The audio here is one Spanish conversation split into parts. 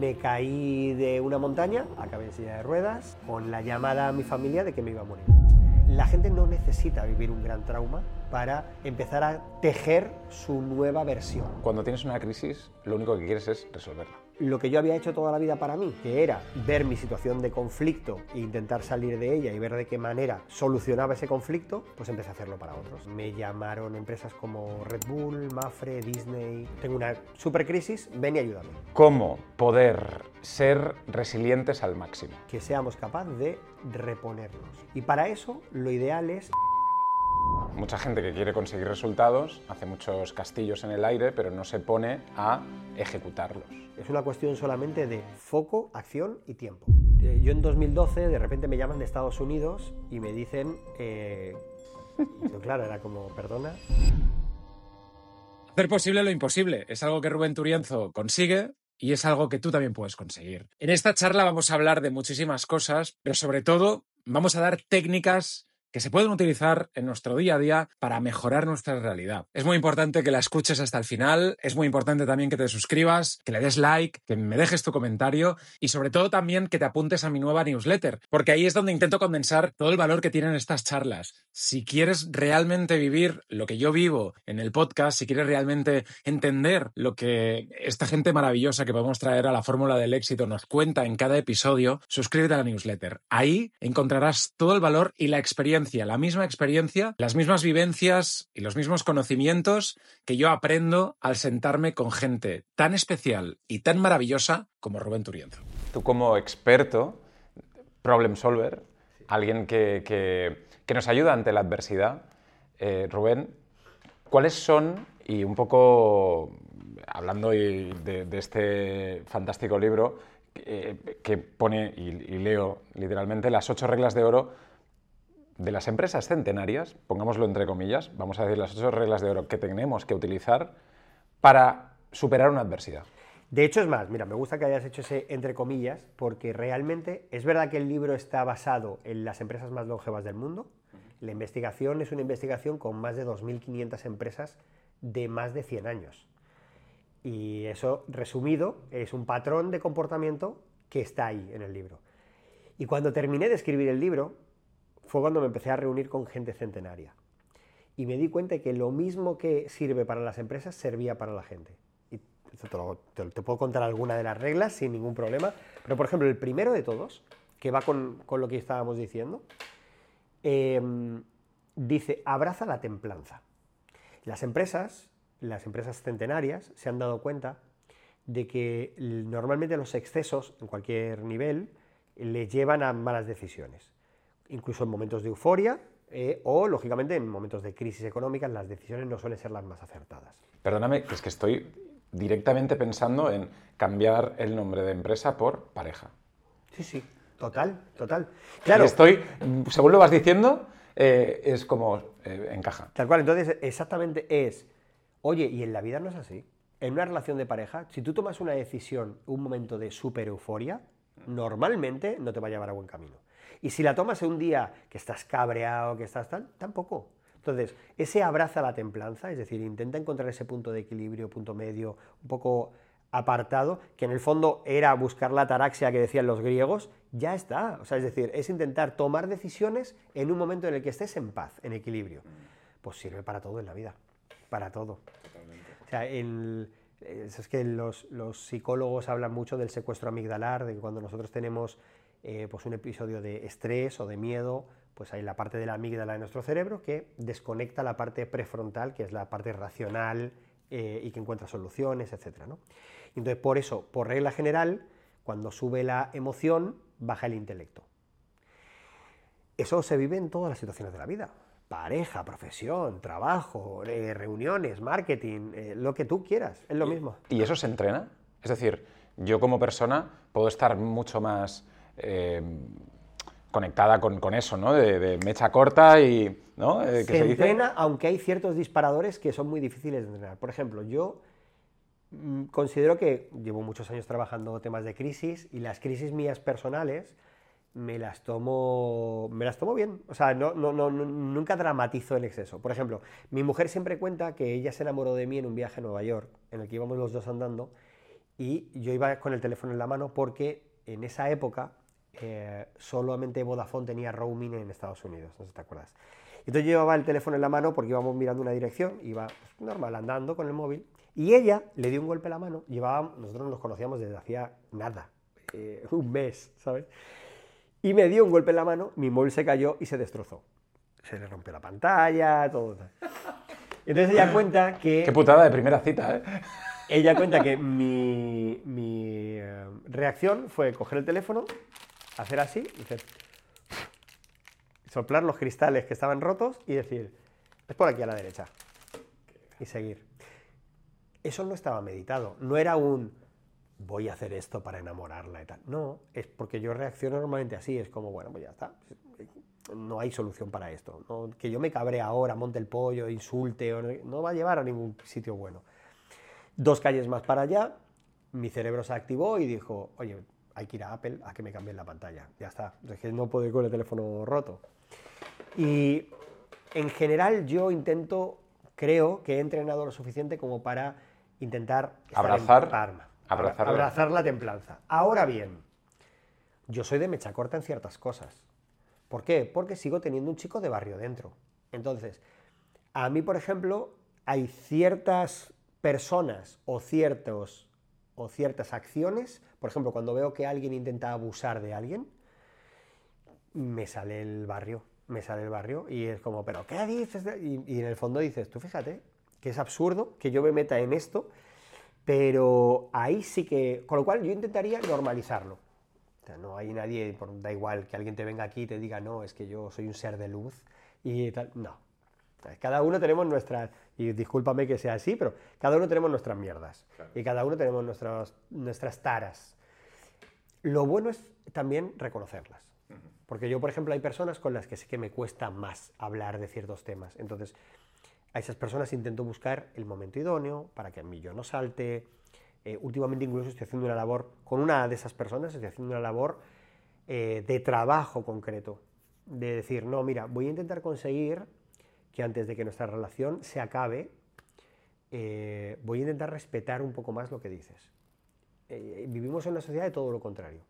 Me caí de una montaña, acabé en silla de ruedas, con la llamada a mi familia de que me iba a morir. La gente no necesita vivir un gran trauma para empezar a tejer su nueva versión. Cuando tienes una crisis, lo único que quieres es resolverla lo que yo había hecho toda la vida para mí, que era ver mi situación de conflicto e intentar salir de ella y ver de qué manera solucionaba ese conflicto, pues empecé a hacerlo para otros. Me llamaron empresas como Red Bull, Mafre, Disney. Tengo una super crisis, ven y ayúdame. ¿Cómo poder ser resilientes al máximo? Que seamos capaces de reponernos. Y para eso lo ideal es Mucha gente que quiere conseguir resultados hace muchos castillos en el aire, pero no se pone a ejecutarlos. Es una cuestión solamente de foco, acción y tiempo. Eh, yo en 2012 de repente me llaman de Estados Unidos y me dicen, eh, claro, era como, perdona. Hacer posible lo imposible es algo que Rubén Turienzo consigue y es algo que tú también puedes conseguir. En esta charla vamos a hablar de muchísimas cosas, pero sobre todo vamos a dar técnicas que se pueden utilizar en nuestro día a día para mejorar nuestra realidad. Es muy importante que la escuches hasta el final, es muy importante también que te suscribas, que le des like, que me dejes tu comentario y sobre todo también que te apuntes a mi nueva newsletter, porque ahí es donde intento condensar todo el valor que tienen estas charlas. Si quieres realmente vivir lo que yo vivo en el podcast, si quieres realmente entender lo que esta gente maravillosa que podemos traer a la fórmula del éxito nos cuenta en cada episodio, suscríbete a la newsletter. Ahí encontrarás todo el valor y la experiencia la misma experiencia, las mismas vivencias y los mismos conocimientos que yo aprendo al sentarme con gente tan especial y tan maravillosa como Rubén Turienzo. Tú como experto, problem solver, alguien que, nos ayuda ante la adversidad, eh, Rubén, ¿cuáles son, y un poco hablando de, este fantástico libro, eh, que pone, y, leo literalmente, las ocho reglas de oro de las empresas centenarias, pongámoslo entre comillas, vamos a decir las ocho reglas de oro que tenemos que utilizar para superar una adversidad. De hecho, es más, mira, me gusta que hayas hecho ese entre comillas, porque realmente es verdad que el libro está basado en las empresas más longevas del mundo. La investigación es una investigación con más de 2.500 empresas de más de 100 años. Y eso, resumido, es un patrón de comportamiento que está ahí en el libro. Y cuando terminé de escribir el libro, fue cuando me empecé a reunir con gente centenaria. Y me di cuenta de que lo mismo que sirve para las empresas servía para la gente. Y te, puedo contar alguna de las reglas sin ningún problema. Pero, por ejemplo, el primero de todos, que va con, lo que estábamos diciendo, em, dice, abraza la templanza. Las empresas, las empresas centenarias, se han dado cuenta de que normalmente los excesos en cualquier nivel le llevan a malas decisiones incluso en momentos de euforia eh, o, lógicamente, en momentos de crisis económica, las decisiones no suelen ser las más acertadas. Perdóname, es que estoy directamente pensando en cambiar el nombre de empresa por pareja. Sí, sí, total, total. Claro. estoy, según lo vas diciendo, eh, es como eh, encaja. Tal cual, entonces exactamente es, oye, y en la vida no es así. En una relación de pareja, si tú tomas una decisión, un momento de super euforia, normalmente no te va a llevar a buen camino. Y si la tomas en un día que estás cabreado, que estás tal, tampoco. Entonces, ese abraza la templanza, es decir, intenta encontrar ese punto de equilibrio, punto medio, un poco apartado, que en el fondo era buscar la taraxia que decían los griegos, ya está. O sea, es decir, es intentar tomar decisiones en un momento en el que estés en paz, en equilibrio. Pues sirve para todo en la vida, para todo. O sea, es que los, los, psicólogos hablan mucho del secuestro amigdalar, de que cuando nosotros tenemos eh, pues un episodio de estrés o de miedo, pues hay la parte de la amígdala de nuestro cerebro que desconecta la parte prefrontal, que es la parte racional eh, y que encuentra soluciones, etc. Entonces, por eso, por regla general, cuando sube la emoción, baja el intelecto. Eso se vive en todas las situaciones de la vida. Pareja, profesión, trabajo, eh, reuniones, marketing, lo que tú quieras, es lo mismo. ¿Y eso se entrena? Es decir, yo como persona puedo estar mucho más eh, conectada con, eso, ¿no? De, mecha corta y... ¿no? Eh, se, entrena, aunque hay ciertos disparadores que son muy difíciles de entrenar. Por ejemplo, yo mm, considero que llevo muchos años trabajando temas de crisis y las crisis mías personales me las tomo, me las tomo bien. O sea, no, no, no, nunca dramatizo en exceso. Por ejemplo, mi mujer siempre cuenta que ella se enamoró de mí en un viaje a Nueva York, en el que íbamos los dos andando, y yo iba con el teléfono en la mano porque en esa época eh, solamente Vodafone tenía roaming en Estados Unidos, no sé si te acuerdas. Entonces yo llevaba el teléfono en la mano porque íbamos mirando una dirección, iba pues, normal andando con el móvil, y ella le dio un golpe a la mano, llevaba, nosotros nos conocíamos desde hacía nada, eh, un mes, ¿sabes? Y me dio un golpe en la mano, mi móvil se cayó y se destrozó. Se le rompió la pantalla, todo. Entonces ella cuenta que... Qué putada de primera cita, ¿eh? Ella cuenta que mi, mi eh, reacción fue coger el teléfono, hacer así, soplar los cristales que estaban rotos y decir, es por aquí a la derecha. Y seguir. Eso no estaba meditado, no era un voy a hacer esto para enamorarla y tal. No, es porque yo reacciono normalmente así, es como, bueno, pues ya está. No hay solución para esto. Que yo me cabre ahora, monte el pollo, insulte, o no, no va a llevar a ningún sitio bueno. Dos calles más para allá, mi cerebro se activó y dijo, oye, hay que ir a Apple a que me cambien la pantalla. Ya está. Es que no puedo ir con el teléfono roto. Y en general yo intento, creo que he entrenado lo suficiente como para intentar Abrazar- abrazar- abrazar la templanza. Ahora bien, yo soy de mecha corta en ciertas cosas. ¿Por qué? Porque sigo teniendo un chico de barrio dentro. Entonces, a mí, por ejemplo, hay ciertas personas o ciertos o ciertas acciones, por ejemplo, cuando veo que alguien intenta abusar de alguien, me sale el barrio, me sale el barrio y es como, pero ¿qué dices? Y, en el fondo dices, tú fíjate, que es absurdo que yo me meta en esto, pero ahí sí que, con lo cual yo intentaría normalizarlo. No hay nadie, da igual que alguien te venga aquí y te diga, no, es que yo soy un ser de luz y tal, no. Cada uno tenemos nuestras, y discúlpame que sea así, pero cada uno tenemos nuestras mierdas y cada uno tenemos nuestras, nuestras taras. Lo bueno es también reconocerlas. Porque yo, por ejemplo, hay personas con las que sí que me cuesta más hablar de ciertos temas. Entonces, a esas personas intento buscar el momento idóneo para que a mí yo no salte. Eh, últimamente incluso estoy haciendo una labor, con una de esas personas, estoy haciendo una labor eh, de trabajo concreto. De decir, no, mira, voy a intentar conseguir que antes de que nuestra relación se acabe, eh, voy a intentar respetar un poco más lo que dices. Eh, vivimos en una sociedad de todo lo contrario.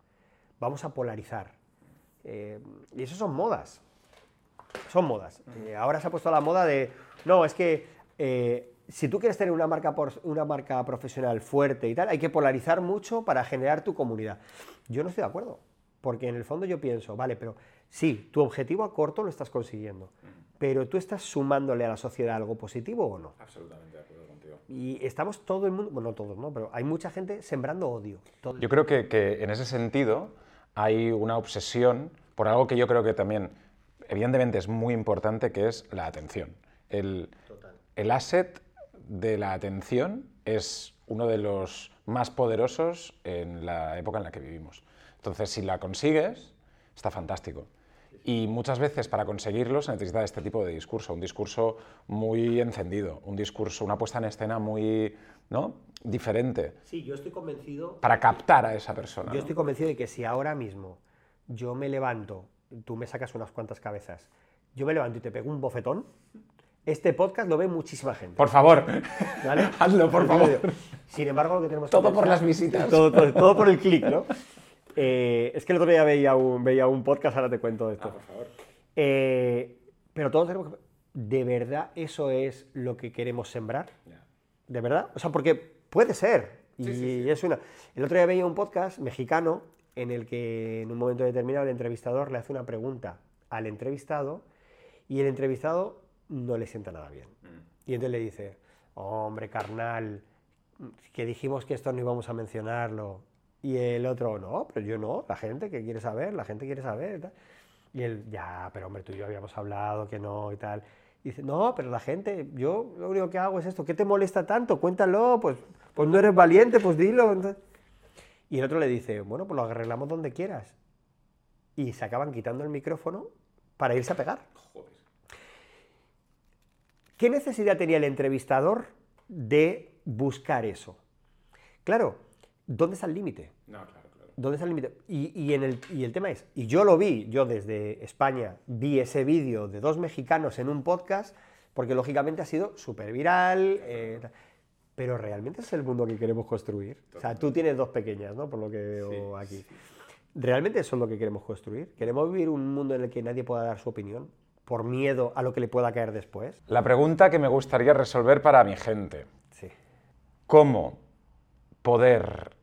Vamos a polarizar. Eh, y eso son modas. Son modas. Ahora se ha puesto la moda de, no, es que si tú quieres tener una marca, una marca profesional fuerte y tal, hay que polarizar mucho para generar tu comunidad. Yo no estoy de acuerdo, porque en el fondo yo pienso, vale, pero sí, tu objetivo a corto lo estás consiguiendo, pero tú estás sumándole a la sociedad algo positivo o no. Absolutamente de acuerdo contigo. Y estamos todo el mundo, bueno, no todos, ¿no? Pero hay mucha gente sembrando odio. todo Yo creo que, que en ese sentido hay una obsesión por algo que yo creo que también, evidentemente, es muy importante, que es la atención. El, el asset de la atención es uno de los más poderosos en la época en la que vivimos. Entonces, si la consigues, está fantástico. Y muchas veces para conseguirlo se necesita este tipo de discurso, un discurso muy encendido, un discurso, una puesta en escena muy ¿no? diferente, Sí, yo estoy convencido para captar a esa persona. Yo ¿no? estoy convencido de que si ahora mismo yo me levanto, tú me sacas unas cuantas cabezas, yo me levanto y te pego un bofetón, este podcast lo ve muchísima gente. Por favor, ¿vale? hazlo, por favor. Sin embargo, lo que tenemos que Todo por pensar- las visitas. Todo, todo- todo por el clic, ¿no? Eh, es que el otro día veía un, veía un podcast, ahora te cuento esto. por favor. Eh, pero todos tenemos que... ¿De verdad eso es lo que queremos sembrar? ¿De verdad? O sea, porque puede ser. Y Sí, sí, sí. es una. El otro día veía un podcast mexicano en el que en un momento determinado el entrevistador le hace una pregunta al entrevistado y el entrevistado no le sienta nada bien. Y entonces le dice, hombre, carnal, que dijimos que esto no íbamos a mencionarlo. Y el otro, no, pero yo no, la gente que quiere saber, la gente quiere saber. y tal". Y él, ya, pero hombre, tú y yo habíamos hablado que no y tal. Y dice, no, pero la gente, yo lo único que hago es esto, ¿qué te molesta tanto? Cuéntalo, pues, pues no eres valiente, pues dilo. Entonces- Y el otro le dice, bueno, pues lo arreglamos donde quieras. Y se acaban quitando el micrófono para irse a pegar. Joder. ¿Qué necesidad tenía el entrevistador de buscar eso? Claro, ¿dónde está el límite? No, claro, claro. ¿Dónde está el límite? Y, y en el, y el tema es, y yo lo vi, yo desde España vi ese vídeo de dos mexicanos en un podcast, porque lógicamente ha sido súper viral, eh, pero realmente es el mundo que queremos construir. O sea, tú tienes dos pequeñas, ¿no? Por lo que veo aquí. ¿Realmente eso es lo que queremos construir? ¿Queremos vivir un mundo en el que nadie pueda dar su opinión por miedo a lo que le pueda caer después? La pregunta que me gustaría resolver para mi gente. Sí. ¿Cómo poder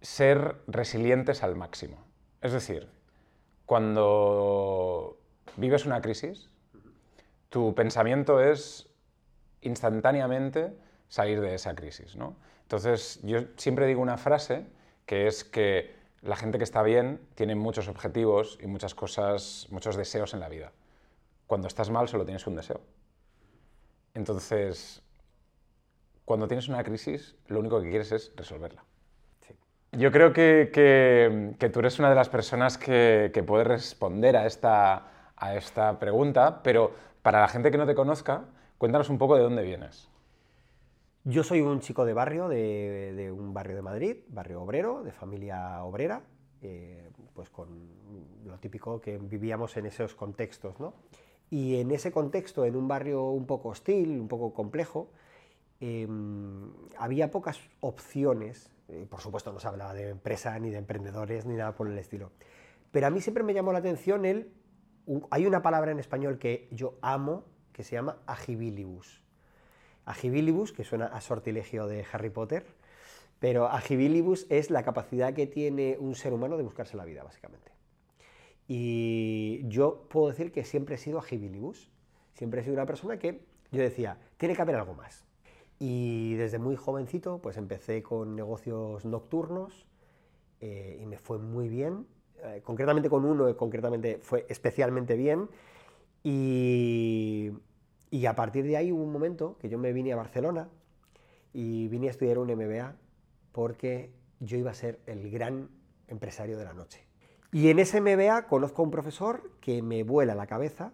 ser resilientes al máximo? Es decir, cuando vives una crisis, tu pensamiento es instantáneamente salir de esa crisis. ¿no? Entonces, yo siempre digo una frase que es que la gente que está bien tiene muchos objetivos y muchas cosas, muchos deseos en la vida. Cuando estás mal solo tienes un deseo. Entonces, cuando tienes una crisis, lo único que quieres es resolverla. Yo creo que, que, tú eres una de las personas que, que puede responder a esta, a esta pregunta, pero para la gente que no te conozca, cuéntanos un poco de dónde vienes. Yo soy un chico de barrio, de, un barrio de Madrid, barrio obrero, de familia obrera, eh, pues con lo típico que vivíamos en esos contextos, ¿no? Y en ese contexto, en un barrio un poco hostil, un poco complejo, em, había pocas opciones, por supuesto no se hablaba de empresa, ni de emprendedores, ni nada por el estilo, pero a mí siempre me llamó la atención el... hay una palabra en español que yo amo, que se llama agibilibus Agibilibus, que suena a sortilegio de Harry Potter, pero agibilibus es la capacidad que tiene un ser humano de buscarse la vida, básicamente. Y yo puedo decir que siempre he sido agibilibus, siempre he sido una persona que yo decía, tiene que haber algo más. Y desde muy jovencito, pues empecé con negocios nocturnos eh, y me fue muy bien. Eh, concretamente con uno, concretamente fue especialmente bien. Y, y a partir de ahí hubo un momento que yo me vine a Barcelona y vine a estudiar un MBA porque yo iba a ser el gran empresario de la noche. Y en ese MBA conozco a un profesor que me vuela la cabeza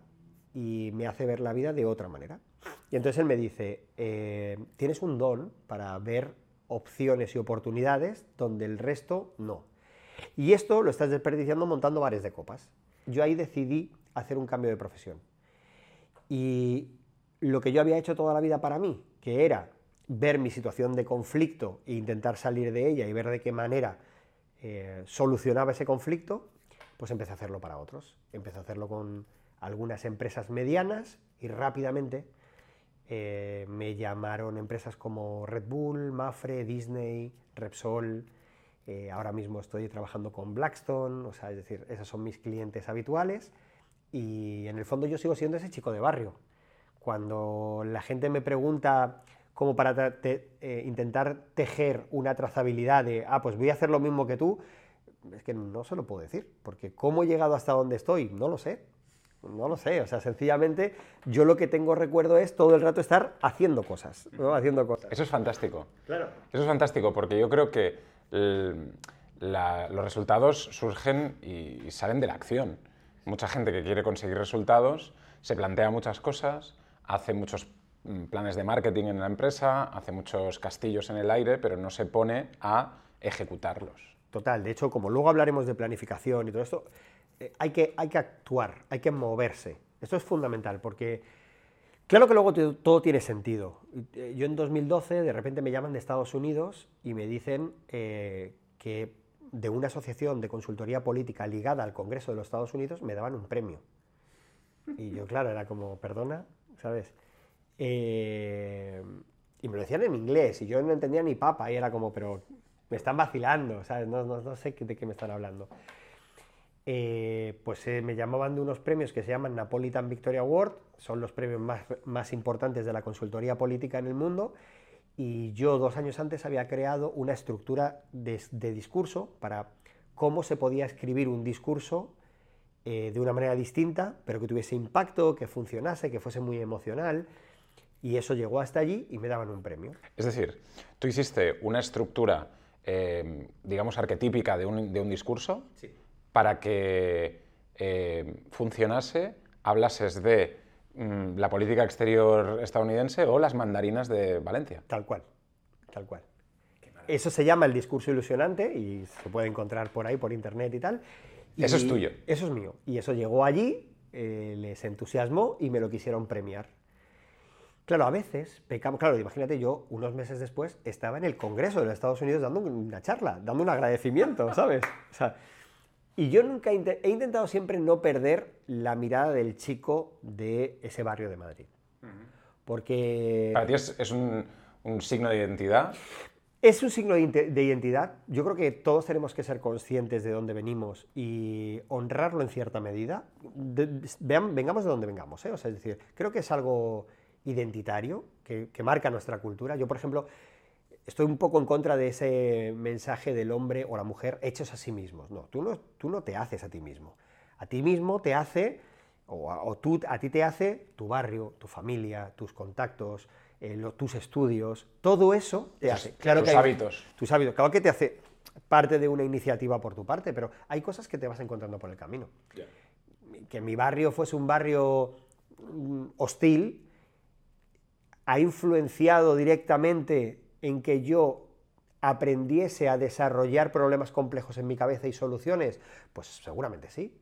y me hace ver la vida de otra manera. Y entonces él me dice, eh, tienes un don para ver opciones y oportunidades donde el resto no. Y esto lo estás desperdiciando montando bares de copas. Yo ahí decidí hacer un cambio de profesión. Y lo que yo había hecho toda la vida para mí, que era ver mi situación de conflicto e intentar salir de ella y ver de qué manera eh, solucionaba ese conflicto, pues empecé a hacerlo para otros. Empecé a hacerlo con algunas empresas medianas y rápidamente eh, me llamaron empresas como Red Bull, Mafre, Disney, Repsol. Eh, ahora mismo estoy trabajando con Blackstone, o sea, es decir, esos son mis clientes habituales. Y en el fondo yo sigo siendo ese chico de barrio cuando la gente me pregunta como para eh, intentar tejer una trazabilidad de, ah, pues voy a hacer lo mismo que tú, es que no se lo puedo decir, porque cómo he llegado hasta donde estoy, no lo sé. No lo sé, o sea, sencillamente yo lo que tengo recuerdo es todo el rato estar haciendo cosas, ¿no? Haciendo cosas. Eso es fantástico. Claro. Eso es fantástico porque yo creo que los resultados surgen y salen de la acción. Mucha gente que quiere conseguir resultados se plantea muchas cosas, hace muchos mm, planes de marketing en la empresa, hace muchos castillos en el aire, pero no se pone a ejecutarlos. Total, de hecho, como luego hablaremos de planificación y todo esto, eh, hay, que, hay que actuar, hay que moverse. Esto es fundamental porque, claro que luego todo tiene sentido. Eh, yo en 2012 de repente me llaman de Estados Unidos y me dicen eh, que de una asociación de consultoría política ligada al Congreso de los Estados Unidos me daban un premio. Y yo, claro, era como, perdona, ¿sabes? Y me lo decían en inglés y yo no entendía ni papa y era como, pero me están vacilando, ¿sabes? No, no, sé de qué me están hablando. Eh, pues eh, me llamaban de unos premios que se llaman Napolitan Victoria Award, son los premios más, más importantes de la consultoría política en el mundo, y yo dos años antes había creado una estructura de, de discurso para cómo se podía escribir un discurso eh, de una manera distinta, pero que tuviese impacto, que funcionase, que fuese muy emocional. Y eso llegó hasta allí y me daban un premio. Es decir, tú hiciste una estructura, eh, digamos, arquetípica de un, de un discurso para que eh, funcionase, hablases de mm, la política exterior estadounidense o las mandarinas de Valencia. Tal cual, tal cual. Eso se llama el discurso ilusionante y se puede encontrar por ahí, por internet y tal eso es tuyo. Eso es mío. Y eso llegó allí, eh, les entusiasmó y me lo quisieron premiar. Claro, a veces pecamos, claro, imagínate, yo unos meses después estaba en el Congreso de los Estados Unidos dando una charla, dando un agradecimiento, ¿sabes? O sea, y yo nunca he intentado siempre no perder la mirada del chico de ese barrio de Madrid. Porque... Para ti es, un, un, signo de identidad. Es un signo de identidad. Yo creo que todos tenemos que ser conscientes de dónde venimos y honrarlo en cierta medida. vean, vengamos de donde vengamos. ¿eh? O sea, es decir, creo que es algo identitario que, marca nuestra cultura. Yo, por ejemplo, estoy un poco en contra de ese mensaje del hombre o la mujer hechos a sí mismos. No, tú no, tú no te haces a ti mismo. A ti mismo te hace, o, tú, a ti te hace tu barrio, tu familia, tus contactos, eh, tus estudios, todo eso te hace. Claro tus hábitos. Tus hábitos. Claro que te hace parte de una iniciativa por tu parte, pero hay cosas que te vas encontrando por el camino. Que mi barrio fuese un barrio mm, hostil, ha influenciado directamente en que yo aprendiese a desarrollar problemas complejos en mi cabeza y soluciones? Pues seguramente sí.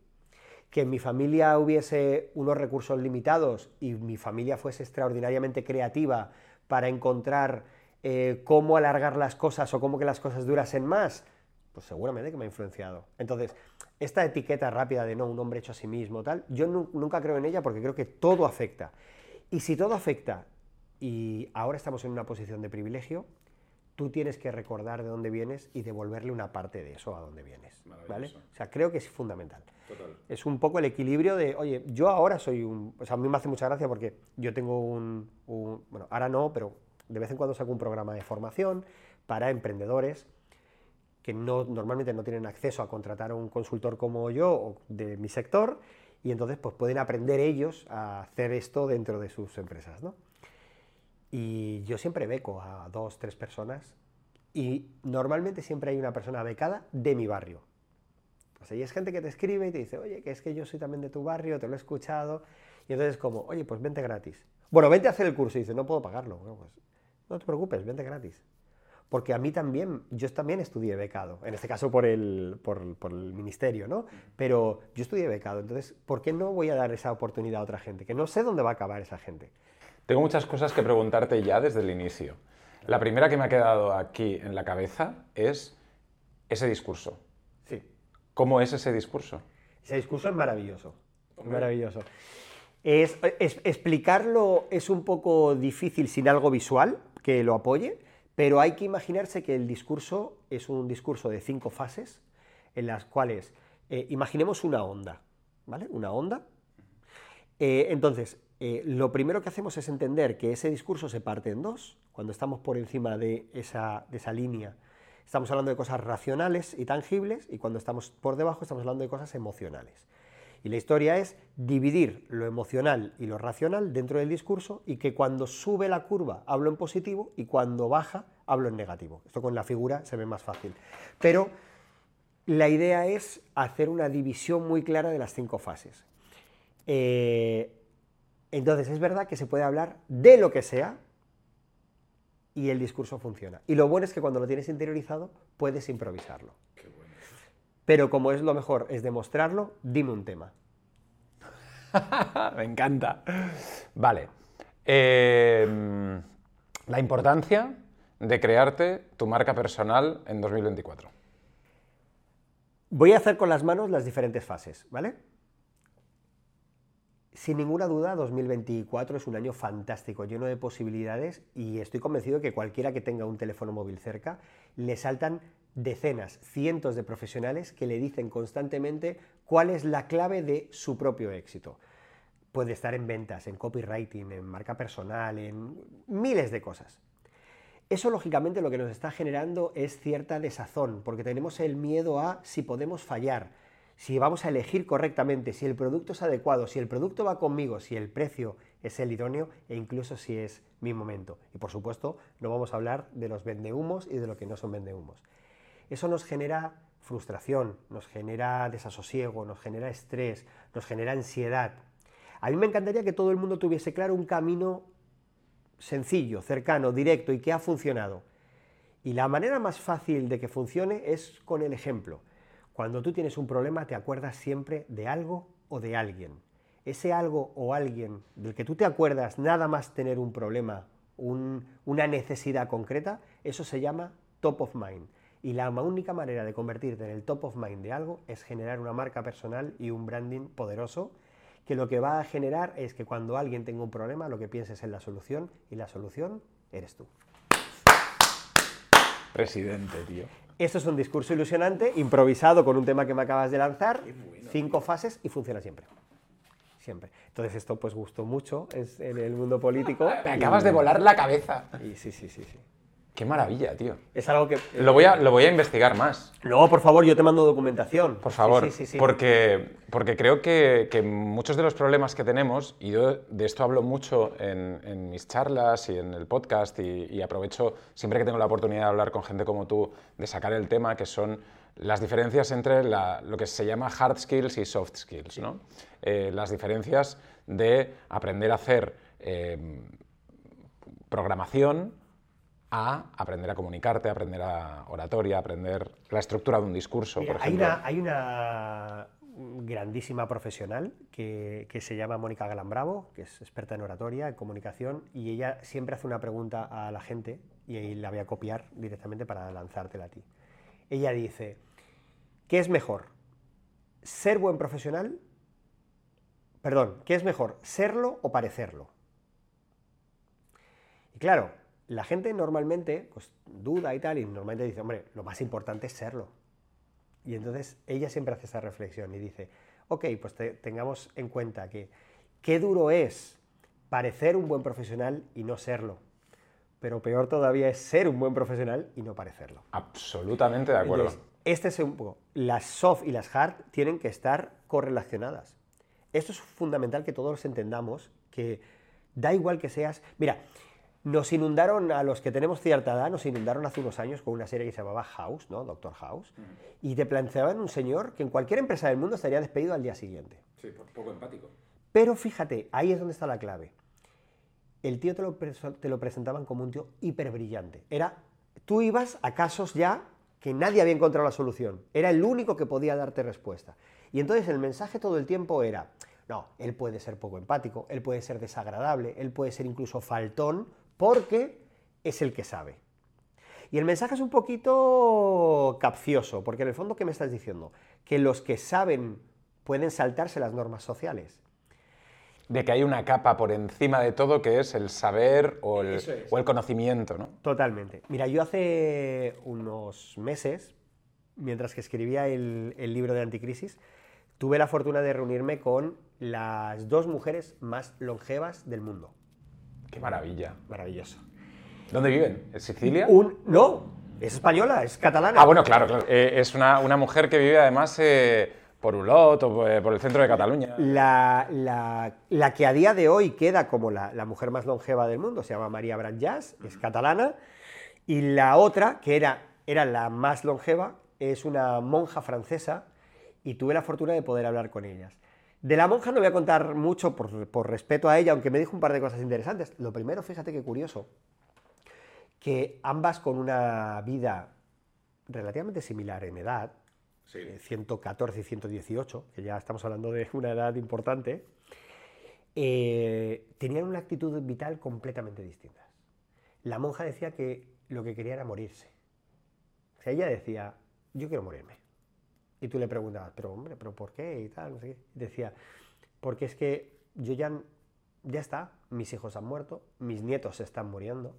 Que en mi familia hubiese unos recursos limitados y mi familia fuese extraordinariamente creativa para encontrar eh, cómo alargar las cosas o cómo que las cosas durasen más, pues seguramente que me ha influenciado. Entonces, esta etiqueta rápida de no, un hombre hecho a sí mismo, tal, yo nunca creo en ella porque creo que todo afecta. Y si todo afecta y ahora estamos en una posición de privilegio, tú tienes que recordar de dónde vienes y devolverle una parte de eso a dónde vienes. ¿vale? O sea, creo que es fundamental. Es un poco el equilibrio de, oye, yo ahora soy un... O sea, a mí me hace mucha gracia porque yo tengo un, Bueno, ahora no, pero de vez en cuando saco un programa de formación para emprendedores que no, normalmente no tienen acceso a contratar a un consultor como yo o de mi sector y entonces pues pueden aprender ellos a hacer esto dentro de sus empresas, ¿no? Y yo siempre beco a dos, tres personas y normalmente siempre hay una persona becada de mi barrio. O sea, es gente que te escribe y te dice, oye, que es que yo soy también de tu barrio, te lo he escuchado. Y entonces como, oye, pues vente gratis. Bueno, vente a hacer el curso. Y dice, no puedo pagarlo. pues, no te preocupes, vente gratis. Porque a mí también, yo también estudié becado, en este caso por el, por, por el ministerio, ¿no? Pero yo estudié becado, entonces, ¿por qué no voy a dar esa oportunidad a otra gente? Que no sé dónde va a acabar esa gente. Tengo muchas cosas que preguntarte ya desde el inicio. La primera que me ha quedado aquí en la cabeza es ese discurso. Sí. ¿Cómo es ese discurso? Ese discurso es maravilloso. Maravilloso. Es, explicarlo es un poco difícil sin algo visual que lo apoye, pero hay que imaginarse que el discurso es un discurso de cinco fases en las cuales eh, imaginemos una onda, ¿vale? Una onda. Eh, entonces, eh, lo primero que hacemos es entender que ese discurso se parte en dos, cuando estamos por encima de esa, línea. Estamos hablando de cosas racionales y tangibles y cuando estamos por debajo estamos hablando de cosas emocionales. Y la historia es dividir lo emocional y lo racional dentro del discurso y que cuando sube la curva hablo en positivo y cuando baja hablo en negativo. Esto con la figura se ve más fácil. Pero la idea es hacer una división muy clara de las cinco fases. Eh, entonces es verdad que se puede hablar de lo que sea y el discurso funciona. Y lo bueno es que cuando lo tienes interiorizado puedes improvisarlo. Pero como es lo mejor, es demostrarlo, dime un tema. Me encanta. Vale. Em, la importancia de crearte tu marca personal en 2024. Voy a hacer con las manos las diferentes fases, ¿vale? Sin ninguna duda, 2024 es un año fantástico, lleno de posibilidades y estoy convencido de que cualquiera que tenga un teléfono móvil cerca le saltan decenas, cientos de profesionales que le dicen constantemente cuál es la clave de su propio éxito. Puede estar en ventas, en copywriting, en marca personal, en miles de cosas. Eso lógicamente lo que nos está generando es cierta desazón, porque tenemos el miedo a si podemos fallar, si vamos a elegir correctamente, si el producto es adecuado, si el producto va conmigo, si el precio es el idóneo e incluso si es mi momento. Y por supuesto, no vamos a hablar de los vendehumos y de lo que no son vendehumos. Eso nos genera frustración, nos genera desasosiego, nos genera estrés, nos genera ansiedad. A mí me encantaría que todo el mundo tuviese claro un camino sencillo, cercano, directo y que ha funcionado. Y la manera más fácil de que funcione es con el ejemplo. Cuando tú tienes un problema te acuerdas siempre de algo o de alguien. ese algo o alguien del que tú te acuerdas nada más tener un problema, un- una necesidad concreta, eso se llama top of mind. Y la única manera de convertirte en el top of mind de algo es generar una marca personal y un branding poderoso que lo que va a generar es que cuando alguien tenga un problema lo que pienses en la solución y la solución eres tú. Presidente, tío. Esto es un discurso ilusionante, improvisado con un tema que me acabas de lanzar, cinco fases y funciona siempre. Siempre. Entonces esto pues gustó mucho es en el mundo político. Me acabas de volar la cabeza. Y sí, sí, sí, sí. Qué maravilla, tío. Es algo que... Lo voy a, lo voy a investigar más. No, por favor, yo te mando documentación. Por favor, Sí, sí, sí, sí. Porque, porque creo que, que muchos de los problemas que tenemos, y yo de esto hablo mucho en, en mis charlas y en el podcast, y, y aprovecho siempre que tengo la oportunidad de hablar con gente como tú, de sacar el tema, que son las diferencias entre la- lo que se llama hard skills y soft skills. ¿no? Eh, las diferencias de aprender a hacer eh, programación a aprender a comunicarte, aprender a oratoria, aprender la estructura de un discurso, Mira, por hay, ejemplo. una, hay una grandísima profesional que, que se llama Mónica Galambravo, que es experta en oratoria, en comunicación, y ella siempre hace una pregunta a la gente, y ahí la voy a copiar directamente para lanzártela a ti. Ella dice, ¿qué es mejor? ¿Ser buen profesional? Perdón, ¿qué es mejor? ¿Serlo o parecerlo? Y claro, la gente normalmente pues, duda y tal, y normalmente dice, hombre, lo más importante es serlo. Y entonces ella siempre hace esa reflexión y dice, ok, pues te- tengamos en cuenta que qué duro es parecer un buen profesional y no serlo. Pero peor todavía es ser un buen profesional y no parecerlo. Absolutamente de acuerdo. Entonces, este es un poco. Las soft y las hard tienen que estar correlacionadas. Esto es fundamental que todos entendamos, que da igual que seas... Mira, nos inundaron, a los que tenemos cierta edad, nos inundaron hace unos años con una serie que se llamaba House, ¿no? Doctor House, y te planteaban un señor que en cualquier empresa del mundo estaría despedido al día siguiente. Sí, poco empático. Pero fíjate, ahí es donde está la clave. El tío te lo, te lo presentaban como un tío hiperbrillante. Era, tú ibas a casos ya que nadie había encontrado la solución. Era el único que podía darte respuesta. Y entonces el mensaje todo el tiempo era, no, él puede ser poco empático, él puede ser desagradable, él puede ser incluso faltón, porque es el que sabe. Y el mensaje es un poquito capcioso, porque en el fondo, ¿qué me estás diciendo? Que los que saben pueden saltarse las normas sociales. De que hay una capa por encima de todo que es el saber o el, Eso es. o el conocimiento, ¿no? Totalmente. Mira, yo hace unos meses, mientras que escribía el, el libro de Anticrisis, tuve la fortuna de reunirme con las dos mujeres más longevas del mundo. Qué maravilla. Maravilloso. ¿Dónde viven? ¿En Sicilia? Un, no, es española, es catalana. Ah, bueno, claro, claro. Eh, es una, una mujer que vive además eh, por Ulot o por, por el centro de Cataluña. La, la- la que a día de hoy queda como la, la mujer más longeva del mundo se llama María Branjas, es catalana, y la otra, que era, era la más longeva, es una monja francesa, y tuve la fortuna de poder hablar con ellas. De la monja no voy a contar mucho por, por respeto a ella, aunque me dijo un par de cosas interesantes. Lo primero, fíjate qué curioso, que ambas con una vida relativamente similar en edad, eh, 114 y 118, que ya estamos hablando de una edad importante, eh, tenían una actitud vital completamente distinta. La monja decía que lo que quería era morirse. O sea, ella decía, yo quiero morirme. Y tú le preguntabas, pero hombre, ¿pero por qué? Y tal, no sé qué. Y decía, porque es que yo ya, ya está, mis hijos han muerto, mis nietos se están muriendo.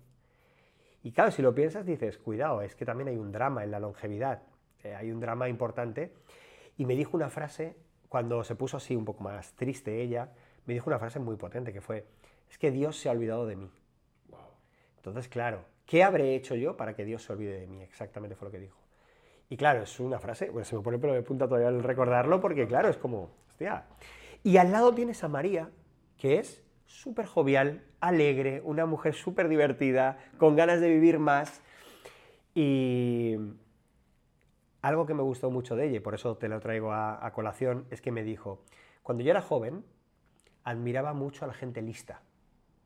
Y claro, si lo piensas, dices, cuidado, es que también hay un drama en la longevidad, eh, hay un drama importante. Y me dijo una frase, cuando se puso así un poco más triste ella, me dijo una frase muy potente que fue, es que Dios se ha olvidado de mí. Entonces, claro, ¿qué habré hecho yo para que Dios se olvide de mí? Exactamente fue lo que dijo. Y claro, es una frase, bueno, se me pone el pelo de punta todavía al recordarlo, porque claro, es como, hostia. Y al lado tienes a María, que es súper jovial, alegre, una mujer súper divertida, con ganas de vivir más. Y algo que me gustó mucho de ella, y por eso te lo traigo a, a colación, es que me dijo, cuando yo era joven, admiraba mucho a la gente lista.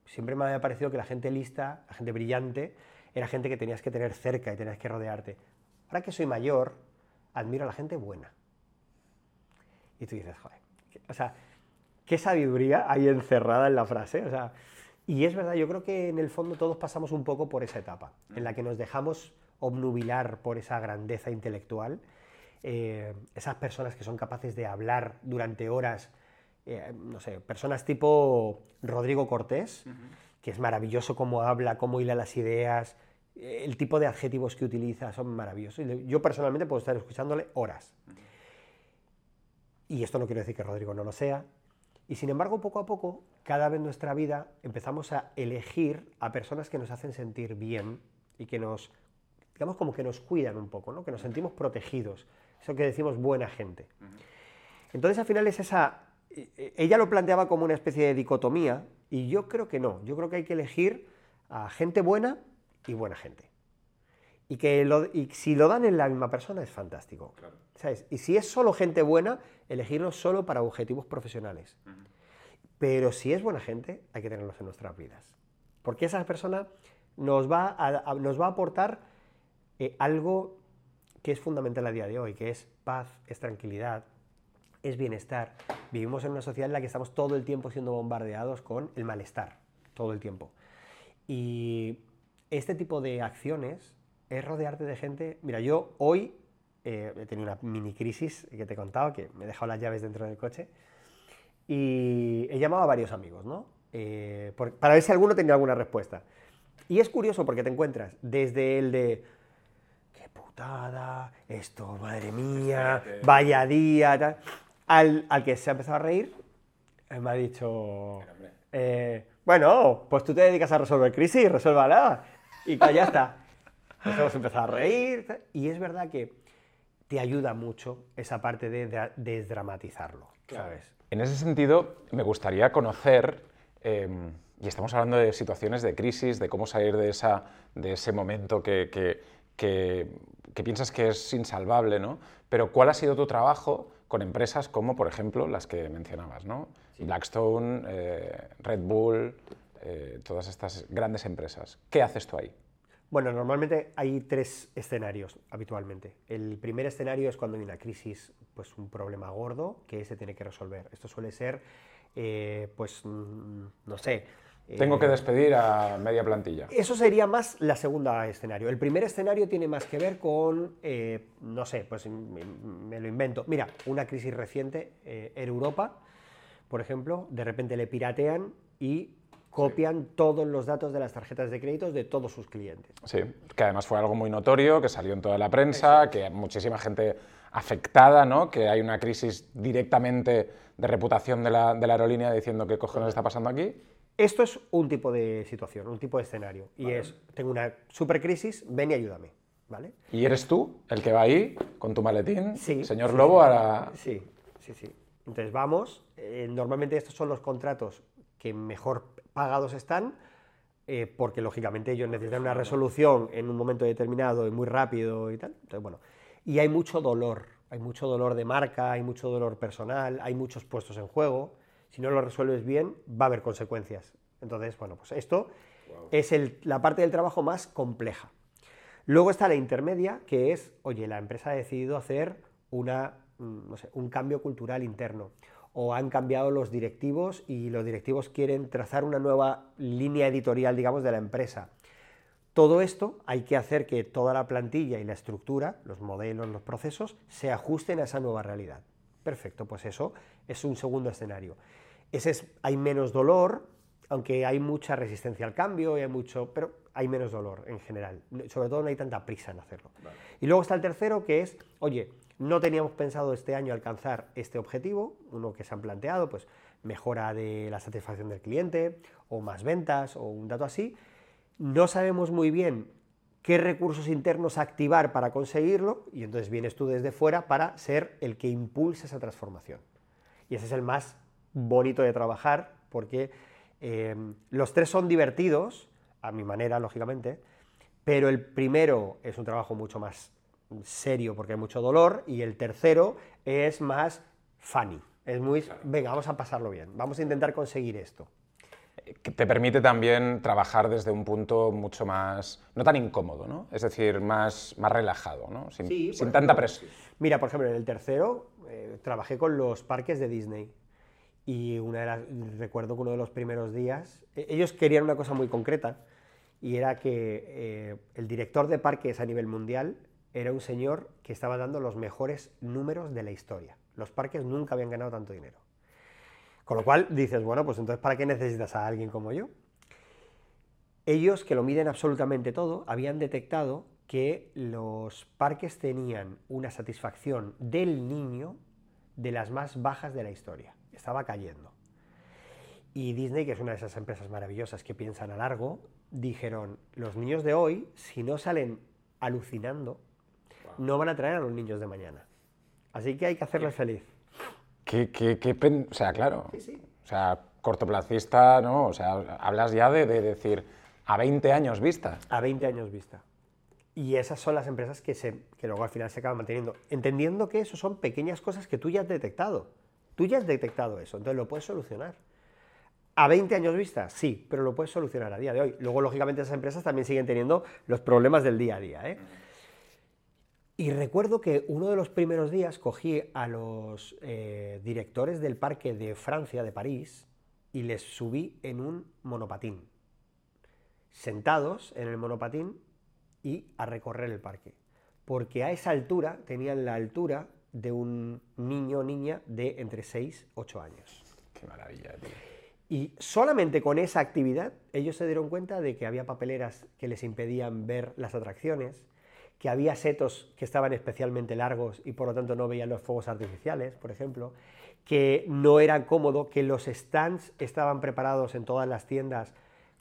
Siempre me había parecido que la gente lista, la gente brillante, era gente que tenías que tener cerca y tenías que rodearte. Ahora que soy mayor, admiro a la gente buena. Y tú dices, joder, o sea, qué sabiduría hay encerrada en la frase. O sea, y es verdad, yo creo que en el fondo todos pasamos un poco por esa etapa, en la que nos dejamos obnubilar por esa grandeza intelectual, eh, esas personas que son capaces de hablar durante horas, eh, no sé, personas tipo Rodrigo Cortés, que es maravilloso cómo habla, cómo hila las ideas, el tipo de adjetivos que utiliza son maravillosos. Yo personalmente puedo estar escuchándole horas. Y esto no quiere decir que Rodrigo no lo sea. Y sin embargo, poco a poco, cada vez en nuestra vida empezamos a elegir a personas que nos hacen sentir bien y que nos, digamos, como que nos cuidan un poco, ¿no? que nos sentimos protegidos. Eso que decimos buena gente. Entonces, al final es esa... E, e, ella lo planteaba como una especie de dicotomía y yo creo que no. Yo creo que hay que elegir a gente buena y buena gente. Y que y si lo dan en la misma persona es fantástico. ¿sabes? Y si es solo gente buena, elegirlos solo para objetivos profesionales. Pero si es buena gente, hay que tenerlos en nuestras vidas. Porque esa persona nos va a, nos va a aportar eh, algo que es fundamental a día de hoy, que es paz, es tranquilidad, es bienestar. Vivimos en una sociedad en la que estamos todo el tiempo siendo bombardeados con el malestar, todo el tiempo. Y este tipo de acciones es rodearte de gente. Mira, yo hoy eh, he tenido una mini crisis que te he contado, que me he dejado las llaves dentro del coche, y he llamado a varios amigos, ¿no? Eh, para ver si alguno tenía alguna respuesta. Y es curioso porque te encuentras desde el de, qué putada, esto, madre mía, vaya día, tal, al, al que se ha empezado a reír, eh, me ha dicho, bueno, pues tú te dedicas a resolver crisis, resuélvala, y ya está. Nos hemos empezado a reír, y es verdad que te ayuda mucho esa parte de, desdramatizarlo, ¿sabes? En ese sentido, me gustaría conocer, em, y estamos hablando de situaciones de crisis, de cómo salir de, esa, de ese momento que, que, que, piensas que es insalvable, ¿no? Pero ¿cuál ha sido tu trabajo con empresas como, por ejemplo, las que mencionabas, ¿no? Blackstone, eh, Red Bull, eh, todas estas grandes empresas. ¿Qué haces tú ahí? Bueno, normalmente hay tres escenarios habitualmente. El primer escenario es cuando hay una crisis, pues un problema gordo que se tiene que resolver. Esto suele ser, eh, pues, mm, no sé. Tengo que eh, despedir a media plantilla. Eso sería más la segunda escenario. El primer escenario tiene más que ver con, eh, no sé, pues me, lo invento. Mira, una crisis reciente en Europa, por ejemplo, de repente le piratean y copian todos los datos de las tarjetas de créditos de todos sus clientes. Sí, que además fue algo muy notorio, que salió en toda la prensa, que muchísima gente afectada, ¿no? que hay una crisis directamente de reputación de la, de la aerolínea diciendo qué cojones está pasando aquí. Esto es un tipo de situación, un tipo de escenario, y es, tengo una supercrisis, ven y ayúdame. ¿Vale? ¿Y eres tú el que va ahí con tu maletín, sí, señor Lobo, a la... Sí, sí, sí. Entonces vamos, eh, normalmente estos son los contratos que mejor pagados están, eh, porque lógicamente ellos necesitan una resolución en un momento determinado y muy rápido y tal. Entonces, bueno, y hay mucho dolor, hay mucho dolor de marca, hay mucho dolor personal, hay muchos puestos en juego. Si no lo resuelves bien, va a haber consecuencias. Entonces, bueno, pues esto es la parte del trabajo más compleja. Luego está la intermedia, que es, oye, la empresa ha decidido hacer una, mm, no sé, un cambio cultural interno o han cambiado los directivos y los directivos quieren trazar una nueva línea editorial, digamos, de la empresa. Todo esto hay que hacer que toda la plantilla y la estructura, los modelos, los procesos, se ajusten a esa nueva realidad. Perfecto, pues eso es un segundo escenario. Ese es, hay menos dolor, aunque hay mucha resistencia al cambio, hay mucho, pero hay menos dolor en general. Sobre todo no hay tanta prisa en hacerlo. Y luego está el tercero, que es, oye, no teníamos pensado este año alcanzar este objetivo, uno que se han planteado, pues mejora de la satisfacción del cliente o más ventas o un dato así. No sabemos muy bien qué recursos internos activar para conseguirlo y entonces vienes tú desde fuera para ser el que impulse esa transformación. Y ese es el más bonito de trabajar porque eh, los tres son divertidos, a mi manera, lógicamente, pero el primero es un trabajo mucho más serio porque hay mucho dolor y el tercero es más funny. Es muy, venga, vamos a pasarlo bien, vamos a intentar conseguir esto. Que te permite también trabajar desde un punto mucho más, no tan incómodo, ¿no? Es decir, más, más relajado, ¿no? Sin, tanta presión. Mira, por ejemplo, en el tercero eh, trabajé con los parques de Disney y una de las, recuerdo que uno de los primeros días, e- ellos querían una cosa muy concreta, y era que eh, el director de parques a nivel mundial era un señor que estaba dando los mejores números de la historia. Los parques nunca habían ganado tanto dinero. Con lo cual dices, bueno, pues entonces ¿para qué necesitas a alguien como yo? Ellos, que lo miden absolutamente todo, habían detectado que los parques tenían una satisfacción del niño de las más bajas de la historia. Estaba cayendo. Y Disney, que es una de esas empresas maravillosas que piensan a largo, dijeron, los niños de hoy, si no salen alucinando, no van a traer a los niños de mañana. Así que hay que hacerles feliz. ¿Qué, qué- qué pen- o sea, claro. Sí, sí. O sea, cortoplacista, ¿no? O sea, hablas ya de, de decir a 20 años vista. A 20 años vista. Y esas son las empresas que, se, que luego al final se acaban manteniendo. Entendiendo que eso son pequeñas cosas que tú ya has detectado. Tú ya has detectado eso, entonces lo puedes solucionar. A 20 años vista, sí, pero lo puedes solucionar a día de hoy. Luego, lógicamente, esas empresas también siguen teniendo los problemas del día a día. ¿eh? Y recuerdo que uno de los primeros días cogí a los eh, directores del parque de Francia, de París, y les subí en un monopatín. Sentados en el monopatín y a recorrer el parque. Porque a esa altura tenían la altura de un niño o niña de entre 6 y 8 años. Qué maravilla, tío. Y solamente con esa actividad ellos se dieron cuenta de que había papeleras que les impedían ver las atracciones, que había setos que estaban especialmente largos y por lo tanto no veían los fuegos artificiales, por ejemplo, que no era cómodo, que los stands estaban preparados en todas las tiendas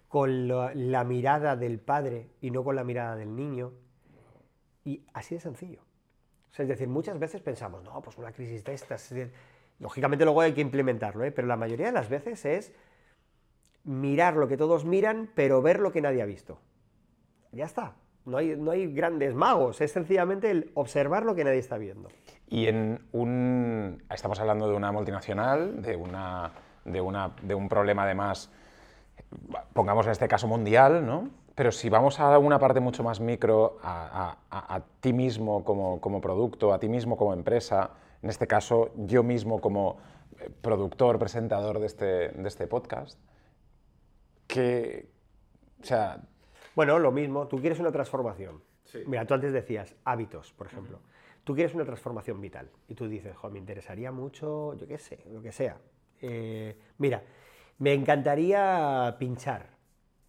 con la, la mirada del padre y no con la mirada del niño. Y así de sencillo. O sea, es decir, muchas veces pensamos, no, pues una crisis de estas. Lógicamente luego hay que implementarlo, ¿eh? pero la mayoría de las veces es mirar lo que todos miran, pero ver lo que nadie ha visto. Ya está. No hay, no hay grandes magos, es sencillamente el observar lo que nadie está viendo. Y en un. Estamos hablando de una multinacional, de, una, de, una, de un problema además, pongamos en este caso mundial, ¿no? Pero si vamos a una parte mucho más micro, a, a- a- ti mismo como, como producto, a ti mismo como empresa, en este caso yo mismo como eh, productor, presentador de este, de este podcast, que. O sea, Bueno, lo mismo, tú quieres una transformación. Mira, tú antes decías hábitos, por ejemplo. Tú quieres una transformación vital y tú dices, jo, me interesaría mucho, yo qué sé, lo que sea. Eh, mira, me encantaría pinchar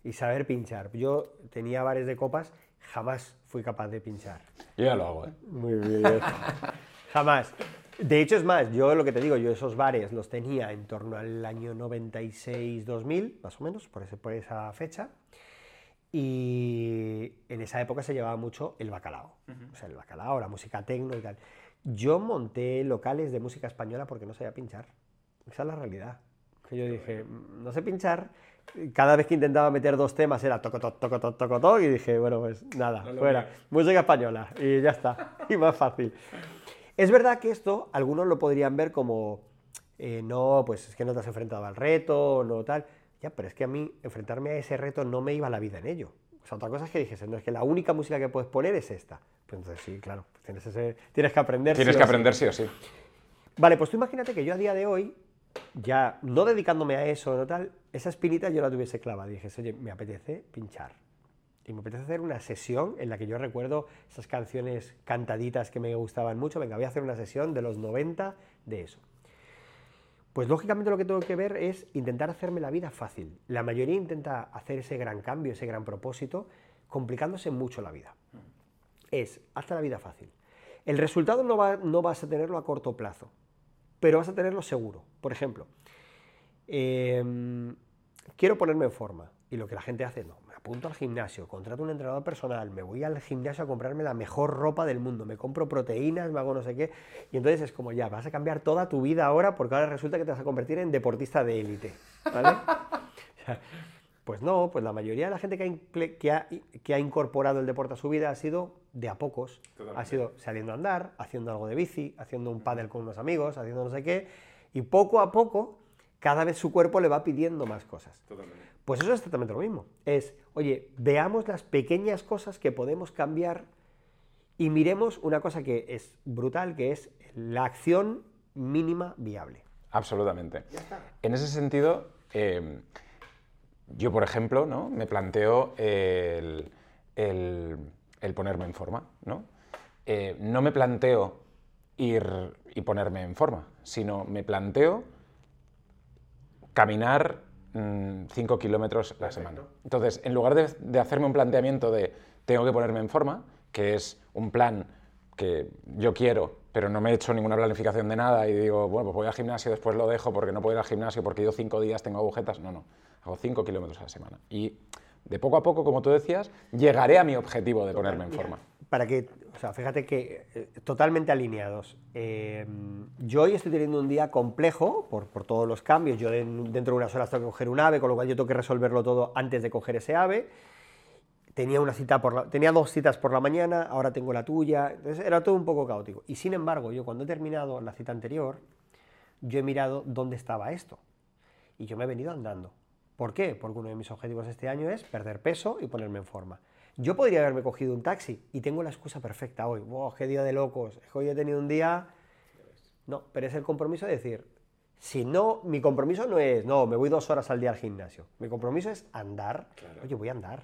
y saber pinchar. Yo tenía bares de copas, jamás fui capaz de pinchar. yo ya lo hago, ¿eh? Muy bien. Jamás. De hecho, es más, yo lo que te digo, yo esos bares los tenía en torno al año 96-2000, más o menos, por, ese- por esa fecha. Y en esa época se llevaba mucho el bacalao. O sea, el bacalao, la música tecno y tal. Yo monté locales de música española porque no sabía pinchar. Esa es la realidad. Que yo dije, "Mm, no sé pinchar. Cada vez que intentaba meter dos temas era toco, toco, toco, toco, toco, toco, y dije, bueno, pues nada, fuera. Música española y ya está. Y más fácil. Es verdad que esto algunos lo podrían ver como, eh, no, pues es que no te has enfrentado al reto, no tal. Ya, pero es que a mí enfrentarme a ese reto no me iba la vida en ello. O sea, otra cosa es que dijese, no, es que la única música que puedes poner es esta. Pues entonces sí, claro, pues tienes, ese- tienes que aprender. Tienes sí que sí. aprender sí o sí. Vale, pues tú imagínate que yo a día de hoy, ya no dedicándome a eso no tal, esa espinita yo la tuviese clavada. Dije, oye, me apetece pinchar. Y me apetece hacer una sesión en la que yo recuerdo esas canciones cantaditas que me gustaban mucho. Venga, voy a hacer una sesión de los 90 de eso. Pues lógicamente lo que tengo que ver es intentar hacerme la vida fácil. La mayoría intenta hacer ese gran cambio, ese gran propósito, complicándose mucho la vida. Es, hazte la vida fácil. El resultado no, va- vas a tenerlo a corto plazo, pero vas a tenerlo seguro. Por ejemplo, em, quiero ponerme en forma. Y lo que la gente hace, no, apunto al gimnasio, contrato un entrenador personal, me voy al gimnasio a comprarme la mejor ropa del mundo, me compro proteínas, me hago no sé qué. Y entonces es como ya, vas a cambiar toda tu vida ahora porque ahora resulta que te vas a convertir en deportista de élite. ¿Vale? Pues no, pues la mayoría de la gente que ha, que ha- que ha incorporado el deporte a su vida ha sido de a pocos. Ha sido saliendo a andar, haciendo algo de bici, haciendo un pádel con unos amigos, haciendo no sé qué. Y poco a poco, cada vez su cuerpo le va pidiendo más cosas. Pues eso es exactamente lo mismo. Es, oye, veamos las pequeñas cosas que podemos cambiar y miremos una cosa que es brutal, que es la acción mínima viable. absolutamente. En ese sentido, eh, yo, por ejemplo, ¿no? me planteo el, el- el ponerme en forma. ¿no? Eh, no me planteo ir y ponerme en forma, sino me planteo caminar 5 kilómetros la semana. Entonces, en lugar de, de hacerme un planteamiento de tengo que ponerme en forma, que es un plan que yo quiero, pero no me he hecho ninguna planificación de nada y digo, bueno, pues voy al gimnasio, después lo dejo porque no puedo ir al gimnasio porque yo cinco días tengo agujetas. No, no, hago 5 kilómetros a la semana. Y de poco a poco, como tú decías, llegaré a mi objetivo de ponerme en forma. Para que, o sea, fíjate que eh, totalmente alineados. Eh, yo hoy estoy teniendo un día complejo por, por todos los cambios. Yo den- dentro de unas horas tengo que coger un ave, con lo cual yo tengo que resolverlo todo antes de coger ese ave. Tenía, una cita por la- tenía dos citas por la mañana, ahora tengo la tuya. Entonces era todo un poco caótico. Y sin embargo, yo cuando he terminado la cita anterior, yo he mirado dónde estaba esto. Y yo me he venido andando. ¿Por qué? Porque uno de mis objetivos este año es perder peso y ponerme en forma. Yo podría haberme cogido un taxi y tengo la excusa perfecta hoy. ¡Wow, qué día de locos! Hoy he tenido un día... No, pero es el compromiso de decir, si no, mi compromiso no es, no, me voy dos horas al día al gimnasio. Mi compromiso es andar. Oye, voy a andar.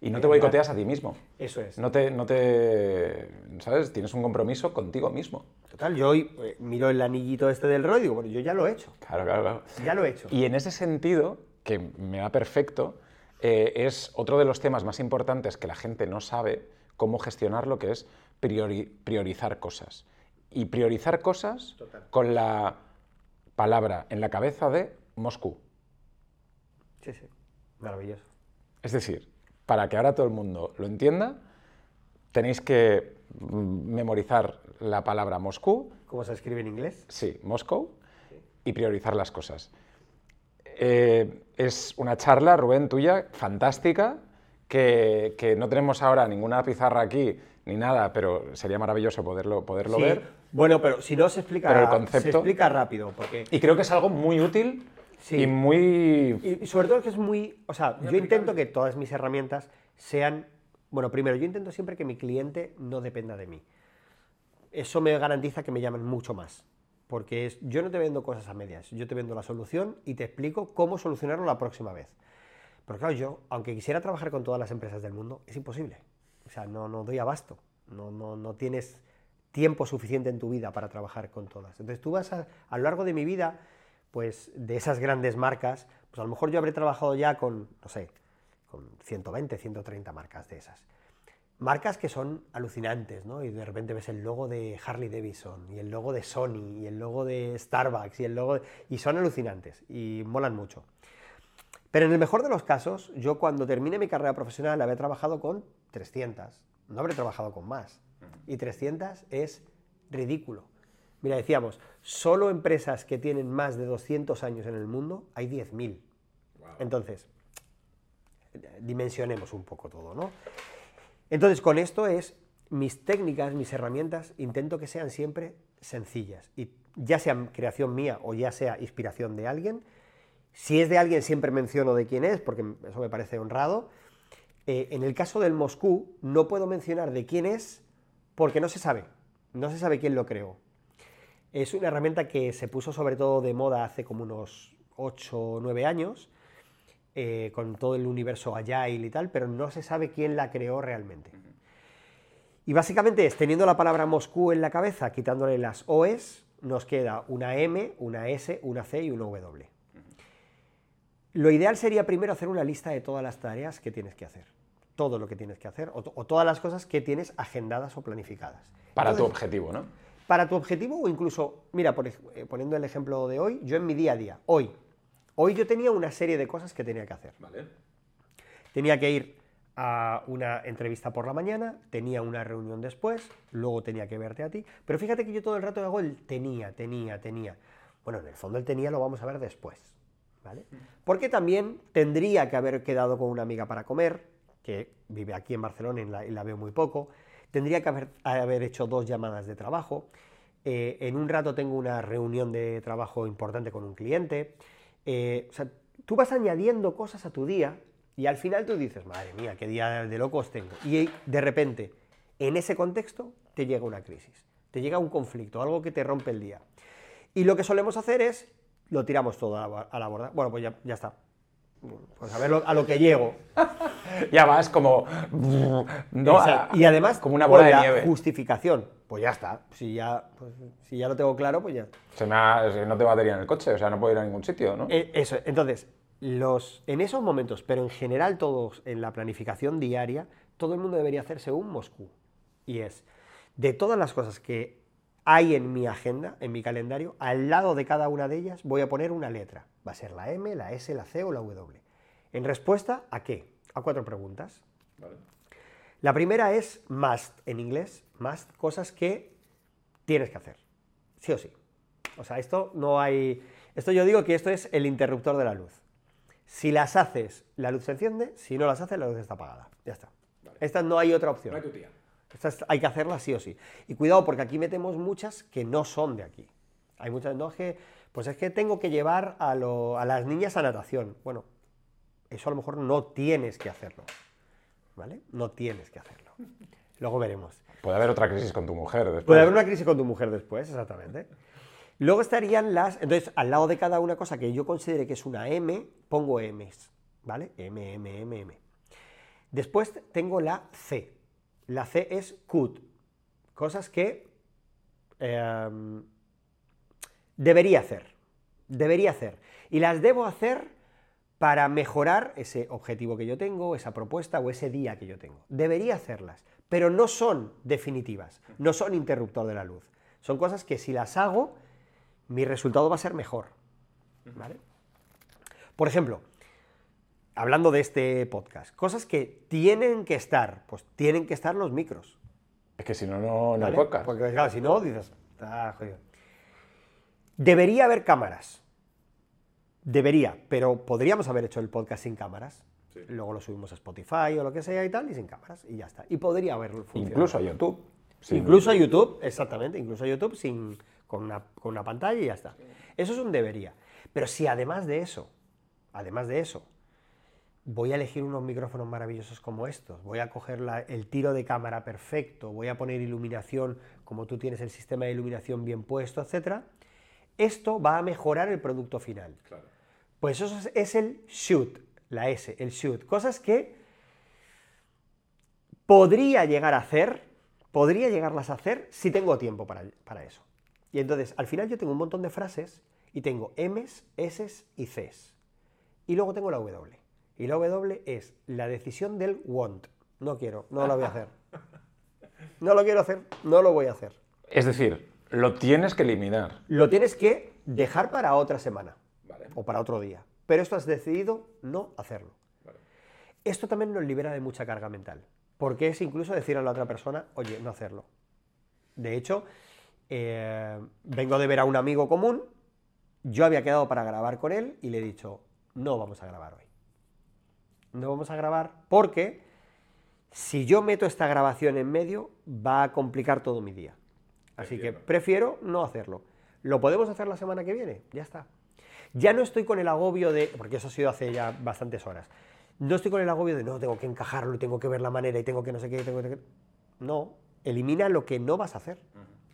Y no te boicoteas a ti mismo. Eso es. No te, no te, ¿sabes? Tienes un compromiso contigo mismo. Total, yo hoy eh, miro el anillito este del rollo y digo, bueno, yo ya lo he hecho. Claro, claro, claro. Ya lo he hecho. Y en ese sentido, que me va perfecto, eh, es otro de los temas más importantes que la gente no sabe cómo gestionar lo que es priori- priorizar cosas. Y priorizar cosas con la palabra en la cabeza de Moscú. Sí, sí. Maravilloso. Es decir, para que ahora todo el mundo lo entienda, tenéis que memorizar la palabra Moscú, ¿Cómo se escribe en inglés? sí, Moscow, y priorizar las cosas. Eh, es una charla, Rubén, tuya, fantástica, que, que no tenemos ahora ninguna pizarra aquí ni nada, pero sería maravilloso poderlo, poderlo Sí. ver. Bueno, pero si no se explica, Pero el se concepto- explica rápido, porque Y creo que es algo muy útil Sí. y muy... Y, y sobre todo que es muy, o sea, yo intento que todas mis herramientas sean, bueno, primero, yo intento siempre que mi cliente no dependa de mí. Eso me garantiza que me llamen mucho más, porque es, yo no te vendo cosas a medias, yo te vendo la solución y te explico cómo solucionarlo la próxima vez. Pero claro, yo, aunque quisiera trabajar con todas las empresas del mundo, es imposible. O sea, no, no doy abasto, no, no, no tienes tiempo suficiente en tu vida para trabajar con todas. Entonces tú vas a, a lo largo de mi vida, pues de esas grandes marcas, pues a lo mejor yo habré trabajado ya con, no sé, con 120, 130 marcas de esas. Marcas que son alucinantes, ¿no? Y de repente ves el logo de Harley Davidson, y el logo de Sony, y el logo de Starbucks, y el logo... de- Y son alucinantes, y molan mucho. Pero en el mejor de los casos, yo cuando termine mi carrera profesional había trabajado con 300, no habré trabajado con más. Y 300 es ridículo. Mira, decíamos, solo empresas que tienen más de 200 años en el mundo hay 10.000. Entonces, dimensionemos un poco todo, ¿no? Entonces, con esto es mis técnicas, mis herramientas, intento que sean siempre sencillas. Y ya sea creación mía o ya sea inspiración de alguien, si es de alguien siempre menciono de quién es, porque eso me parece honrado. Eh, en el caso del Moscú, no puedo mencionar de quién es porque no se sabe. No se sabe quién lo creó. Es una herramienta que se puso sobre todo de moda hace como unos 8 o 9 años, eh, con todo el universo Agile y tal, pero no se sabe quién la creó realmente. Y básicamente es, teniendo la palabra Moscú en la cabeza, quitándole las OEs, nos queda una M, una S, una C y una W. Lo ideal sería primero hacer una lista de todas las tareas que tienes que hacer. Todo lo que tienes que hacer, o, to- o todas las cosas que tienes agendadas o planificadas. Para tu objetivo, ¿no? para tu objetivo o incluso, mira, por eh, poniendo el ejemplo de hoy, yo en mi día a día, hoy, hoy yo tenía una serie de cosas que tenía que hacer. Tenía que ir a una entrevista por la mañana, tenía una reunión después, luego tenía que verte a ti, pero fíjate que yo todo el rato hago el tenía, tenía, tenía. Bueno, en el fondo el tenía lo vamos a ver después, ¿vale? Porque también tendría que haber quedado con una amiga para comer, que vive aquí en Barcelona y la, y la veo muy poco, tendría que haber, haber hecho dos llamadas de trabajo, eh, en un rato tengo una reunión de trabajo importante con un cliente, eh, o sea, tú vas añadiendo cosas a tu día y al final tú dices, madre mía, qué día de locos tengo. Y de repente, en ese contexto, te llega una crisis, te llega un conflicto, algo que te rompe el día. Y lo que solemos hacer es, lo tiramos todo a la, borda. Bueno, pues ya está. Pues a ver lo- a lo que llego. Ya vas como... No, a- y además, Como una bola de la nieve. justificación. Pues ya está. Si ya, pues, si ya lo tengo claro, pues ya. Se me ha- se- no te batería en el coche, o sea, no puedo ir a ningún sitio, ¿no? Eh, Eso, entonces, los, en esos momentos, pero en general todos en la planificación diaria, todo el mundo debería hacerse un Moscú. Y es, de todas las cosas que hay en mi agenda, en mi calendario, al lado de cada una de ellas voy a poner una letra. Va a ser la M, la S, la C o la W. ¿En respuesta a qué? A cuatro preguntas. La primera es must en inglés, must, cosas que tienes que hacer, sí o sí. O sea, esto no hay... Esto yo digo que esto es el interruptor de la luz. Si las haces, la luz se enciende, si no las haces, la luz está apagada. Ya está. Esta no hay otra opción. Estas hay que hacerlas sí o sí. Y cuidado, porque aquí metemos muchas que no son de aquí. Hay muchas, no es que, pues es que tengo que llevar a, lo- a las niñas a natación. Bueno, eso a lo mejor no tienes que hacerlo. ¿Vale? No tienes que hacerlo. Luego veremos. Puede haber otra crisis con tu mujer después. Puede haber una crisis con tu mujer después, exactamente. Luego estarían las. Entonces, al lado de cada una cosa que yo considere que es una M, pongo M's. ¿Vale? M, M, M, M. Después tengo la C. La C es could. Cosas que em, debería hacer. Debería hacer. Y las debo hacer para mejorar ese objetivo que yo tengo, esa propuesta o ese día que yo tengo. Debería hacerlas, pero no son definitivas, no son interruptor de la luz. Son cosas que si las hago, mi resultado va a ser mejor. ¿vale? Por ejemplo, hablando de este podcast, cosas que tienen que estar, pues tienen que estar los micros. Es que si no, no, no hay podcast. Porque claro, si no, dices, está jodido. Debería haber cámaras. Debería, pero podríamos haber hecho el podcast sin cámaras. Luego lo subimos a Spotify o lo que sea y tal, y sin cámaras, y ya está. Y podría haberlo funcionado. Incluso a YouTube. Incluso a YouTube, exactamente, incluso a YouTube sin, con, una, con una pantalla y ya está. Eso es un debería. Pero si además de eso, además de eso, voy a elegir unos micrófonos maravillosos como estos, voy a coger la- el tiro de cámara perfecto, voy a poner iluminación como tú tienes el sistema de iluminación bien puesto, etc., esto va a mejorar el producto final. Pues eso es, es el shoot, la S, el shoot. Cosas que podría llegar a hacer, podría llegarlas a hacer si tengo tiempo para, para eso. Y entonces, al final yo tengo un montón de frases y tengo M's, S's y C's. Y luego tengo la W. Y la W es la decisión del want. No quiero, no lo voy a hacer. No lo quiero hacer, no lo voy a hacer. Es decir, lo tienes que eliminar. Lo tienes que dejar para otra semana Vale. o para otro día. Pero esto has decidido no hacerlo. Esto también nos libera de mucha carga mental, porque es incluso decir a la otra persona, oye, no hacerlo. De hecho, eh, vengo de ver a un amigo común, yo había quedado para grabar con él y le he dicho, no vamos a grabar hoy. No vamos a grabar porque si yo meto esta grabación en medio, va a complicar todo mi día. Así que prefiero no hacerlo. ¿Lo podemos hacer la semana que viene? Ya está. Ya no estoy con el agobio de, porque eso ha sido hace ya bastantes horas, no estoy con el agobio de, no, tengo que encajarlo tengo que ver la manera y tengo que no sé qué, tengo que... No, elimina lo que no vas a hacer.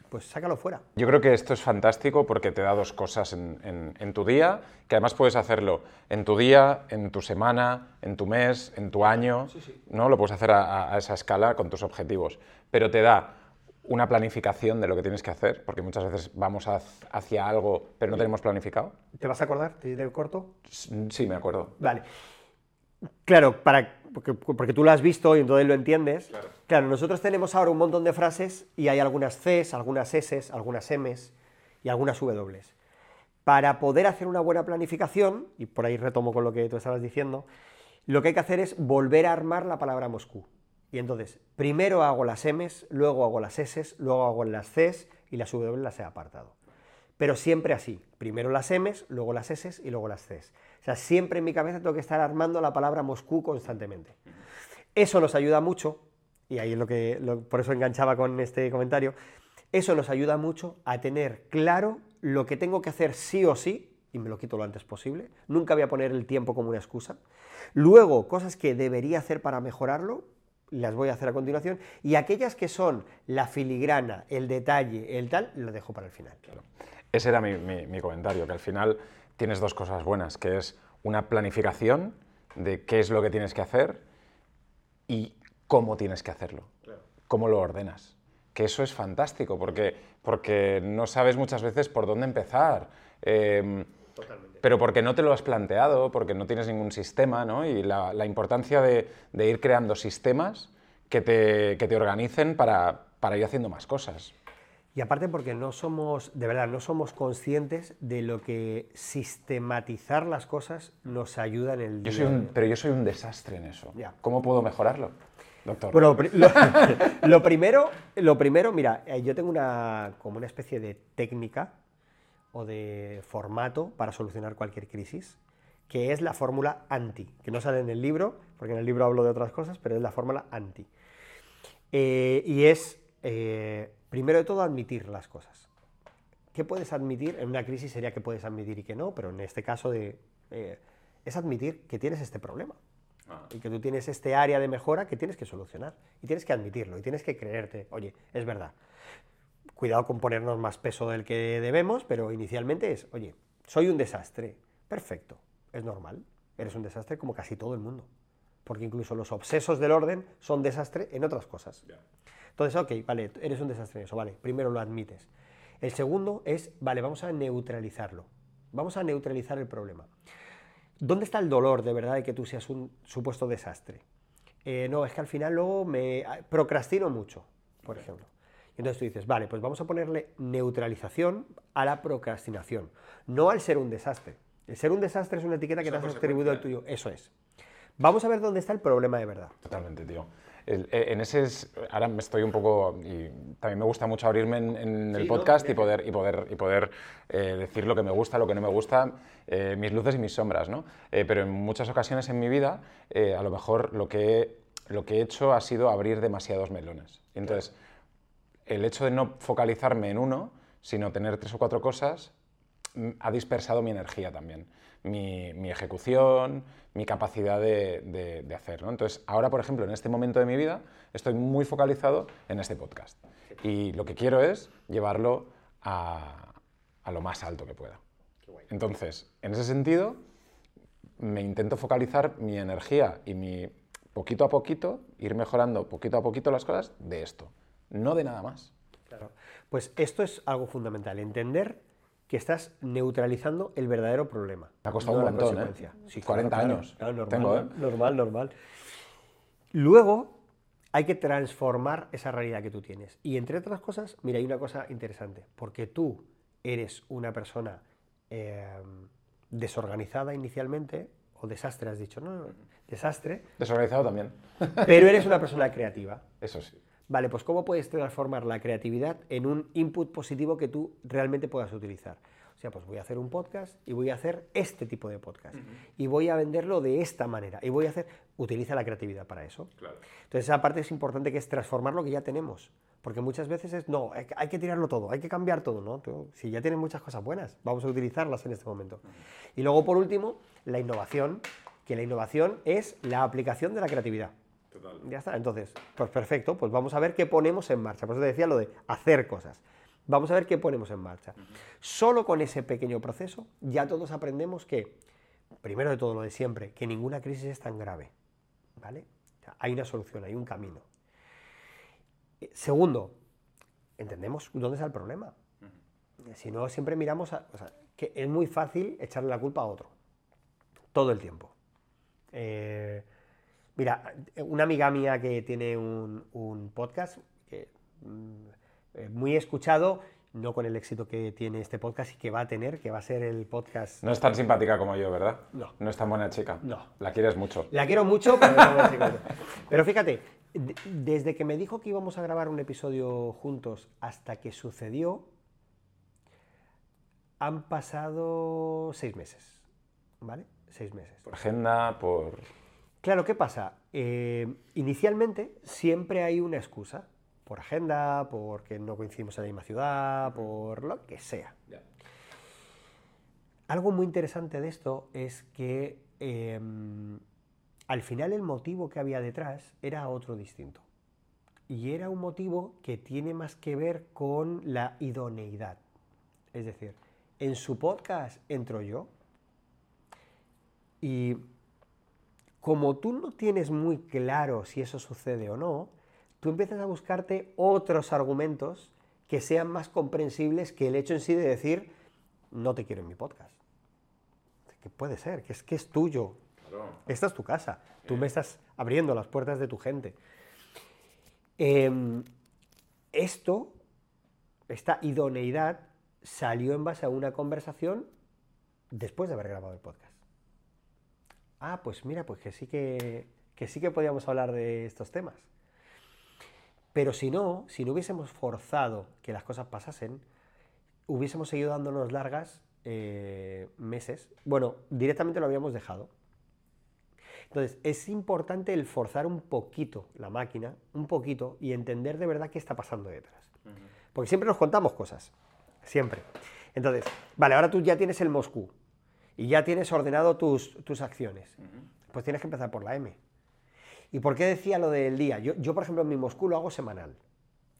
Pues sácalo fuera. Yo creo que esto es fantástico porque te da dos cosas en, en- en tu día, que además puedes hacerlo en tu día, en tu semana, en tu mes, en tu año, ¿no? Lo puedes hacer a esa escala con tus objetivos, pero te da una planificación de lo que tienes que hacer, porque muchas veces vamos hacia algo, pero no tenemos planificado. ¿Te vas a acordar? ¿Te diré corto? Sí, me acuerdo. Vale. Claro, para, porque, porque tú lo has visto y entonces lo entiendes. Claro. nosotros tenemos ahora un montón de frases y hay algunas Cs, algunas Ss, algunas Ms y algunas W. Para poder hacer una buena planificación, y por ahí retomo con lo que tú estabas diciendo, lo que hay que hacer es volver a armar la palabra Moscú. Y entonces, primero hago las Ms, luego hago las S, luego hago las Cs y las W las he apartado. Pero siempre así, primero las M's, luego las S y luego las Cs. O sea, siempre en mi cabeza tengo que estar armando la palabra Moscú constantemente. Eso nos ayuda mucho, y ahí es lo que, por eso enganchaba con este comentario, eso nos ayuda mucho a tener claro lo que tengo que hacer sí o sí, y me lo quito lo antes posible, nunca voy a poner el tiempo como una excusa. Luego, cosas que debería hacer para mejorarlo, las voy a hacer a continuación, y aquellas que son la filigrana, el detalle, el tal, lo dejo para el final. Ese era mi, mi- mi comentario, que al final tienes dos cosas buenas, que es una planificación de qué es lo que tienes que hacer y cómo tienes que hacerlo, cómo lo ordenas. Que eso es fantástico, porque, porque no sabes muchas veces por dónde empezar. eh, pero porque no te lo has planteado, porque no tienes ningún sistema, ¿no? Y la, la importancia de, de ir creando sistemas que te, que te organicen para, para ir haciendo más cosas. Y aparte porque no somos, de verdad, no somos conscientes de lo que sistematizar las cosas nos ayuda en el Yo día soy a un, pero yo soy un desastre en eso. Ya. ¿Cómo puedo mejorarlo, doctor? Bueno, lo- lo primero, lo primero, mira, eh, yo tengo una, como una especie de técnica o de formato para solucionar cualquier crisis, que es la fórmula anti, que no sale en el libro, porque en el libro hablo de otras cosas, pero es la fórmula anti. Eh, y es, eh, primero de todo, admitir las cosas. ¿Qué puedes admitir? En una crisis sería que puedes admitir y que no, pero en este caso de, eh, es admitir que tienes este problema y que tú tienes este área de mejora que tienes que solucionar y tienes que admitirlo y tienes que creerte, oye, es verdad. Cuidado con ponernos más peso del que debemos, pero inicialmente es, oye, soy un desastre. Perfecto, es normal. Eres un desastre como casi todo el mundo. Porque incluso los obsesos del orden son desastre en otras cosas. Entonces, ok, vale, eres un desastre en eso, vale, primero lo admites. El segundo es, vale, vamos a neutralizarlo. Vamos a neutralizar el problema. ¿Dónde está el dolor de verdad de que tú seas un supuesto desastre? Eh, no, es que al final luego me ah, procrastino mucho, por ejemplo. Y entonces tú dices, vale, pues vamos a ponerle neutralización a la procrastinación, no al ser un desastre. El ser un desastre es una etiqueta que te has atribuido al tuyo, eso es. Vamos a ver dónde está el problema de verdad. Totalmente, tío. El- eh, en ese es- ahora me estoy un poco y también me gusta mucho abrirme en, en el Sí, ¿no? podcast y Bien. poder y poder y poder eh, decir lo que me gusta, lo que no me gusta, eh, mis luces y mis sombras, ¿no? Eh, pero en muchas ocasiones en mi vida eh, a lo mejor lo que lo que he hecho ha sido abrir demasiados melones. Y entonces el hecho de no focalizarme en uno, sino tener tres o cuatro cosas, mm, ha dispersado mi energía también, mi, mi ejecución, mi capacidad de, de- de hacer. ¿no? Entonces, ahora, por ejemplo, en este momento de mi vida, estoy muy focalizado en este podcast. Y lo que quiero es llevarlo a, a lo más alto que pueda. Entonces, en ese sentido, me intento focalizar mi energía y mi poquito a poquito, ir mejorando poquito a poquito las cosas de esto, no de nada más. Claro. Pues esto es algo fundamental, entender que estás neutralizando el verdadero problema. Me ha costado no un la montón, ¿eh? Sí, 40 claro, claro, años claro, normal, tengo, ¿eh? Normal, normal. Luego hay que transformar esa realidad que tú tienes. Y entre otras cosas, mira, hay una cosa interesante, porque tú eres una persona eh, desorganizada inicialmente, o desastre has dicho, no, desastre, Desorganizado también. pero eres una persona creativa. Eso sí. Vale, pues ¿cómo puedes transformar la creatividad en un input positivo que tú realmente puedas utilizar? O sea, pues voy a hacer un podcast y voy a hacer este tipo de podcast. Y voy a venderlo de esta manera. Y voy a hacer... Utiliza la creatividad para eso. Entonces esa parte es importante que es transformar lo que ya tenemos. Porque muchas veces es, no, hay que- tirarlo todo, hay que cambiar todo, ¿no? Tú, si ya tienes muchas cosas buenas, vamos a utilizarlas en este momento. Y luego, por último, la innovación, que la innovación es la aplicación de la creatividad. Ya está, entonces, pues perfecto, pues vamos a ver qué ponemos en marcha. Por eso te decía lo de hacer cosas. Vamos a ver qué ponemos en marcha. Solo con ese pequeño proceso ya todos aprendemos que, primero de todo lo de siempre, que ninguna crisis es tan grave. ¿Vale? O sea, hay una solución, hay un camino. Eh, Segundo, entendemos dónde está el problema. Si no, siempre miramos a. o sea, que es muy fácil echarle la culpa a otro. Todo el tiempo. Eh, mira, una amiga mía que tiene un, un podcast que, mm, eh, muy escuchado, no con el éxito que tiene este podcast y que va a tener, que va a ser el podcast. No es tan simpática como yo, ¿verdad? No. No es tan buena chica. No. La quieres mucho. La quiero mucho, pero, no. Pero fíjate, de- desde que me dijo que íbamos a grabar un episodio juntos hasta que sucedió, han pasado seis meses. ¿Vale? Seis meses. Por agenda, por... Claro, ¿qué pasa? Eh, inicialmente siempre hay una excusa. Por agenda, porque no coincidimos en la misma ciudad, por lo que sea. Algo muy interesante de esto es que eh, al final el motivo que había detrás era otro distinto. Y era un motivo que tiene más que ver con la idoneidad. Es decir, en su podcast entro yo y como tú no tienes muy claro si eso sucede o no, tú empiezas a buscarte otros argumentos que sean más comprensibles que el hecho en sí de decir, no te quiero en mi podcast. Que puede ser, que es que es tuyo. Esta es tu casa. Tú me estás abriendo las puertas de tu gente. Em, esto, esta idoneidad, salió en base a una conversación después de haber grabado el podcast. Ah, pues mira, pues que sí que, que sí que podíamos hablar de estos temas. Pero si no, si no hubiésemos forzado que las cosas pasasen, hubiésemos seguido dándonos largas eh, meses. Bueno, directamente lo habíamos dejado. Entonces, es importante el forzar un poquito la máquina, un poquito, y entender de verdad qué está pasando detrás. Porque siempre nos contamos cosas, siempre. Entonces, vale, ahora tú ya tienes el Moscú y ya tienes ordenado tus, tus acciones. Pues tienes que empezar por la M. ¿Y por qué decía lo del día? Yo, yo, por ejemplo, mi Moscú lo hago semanal.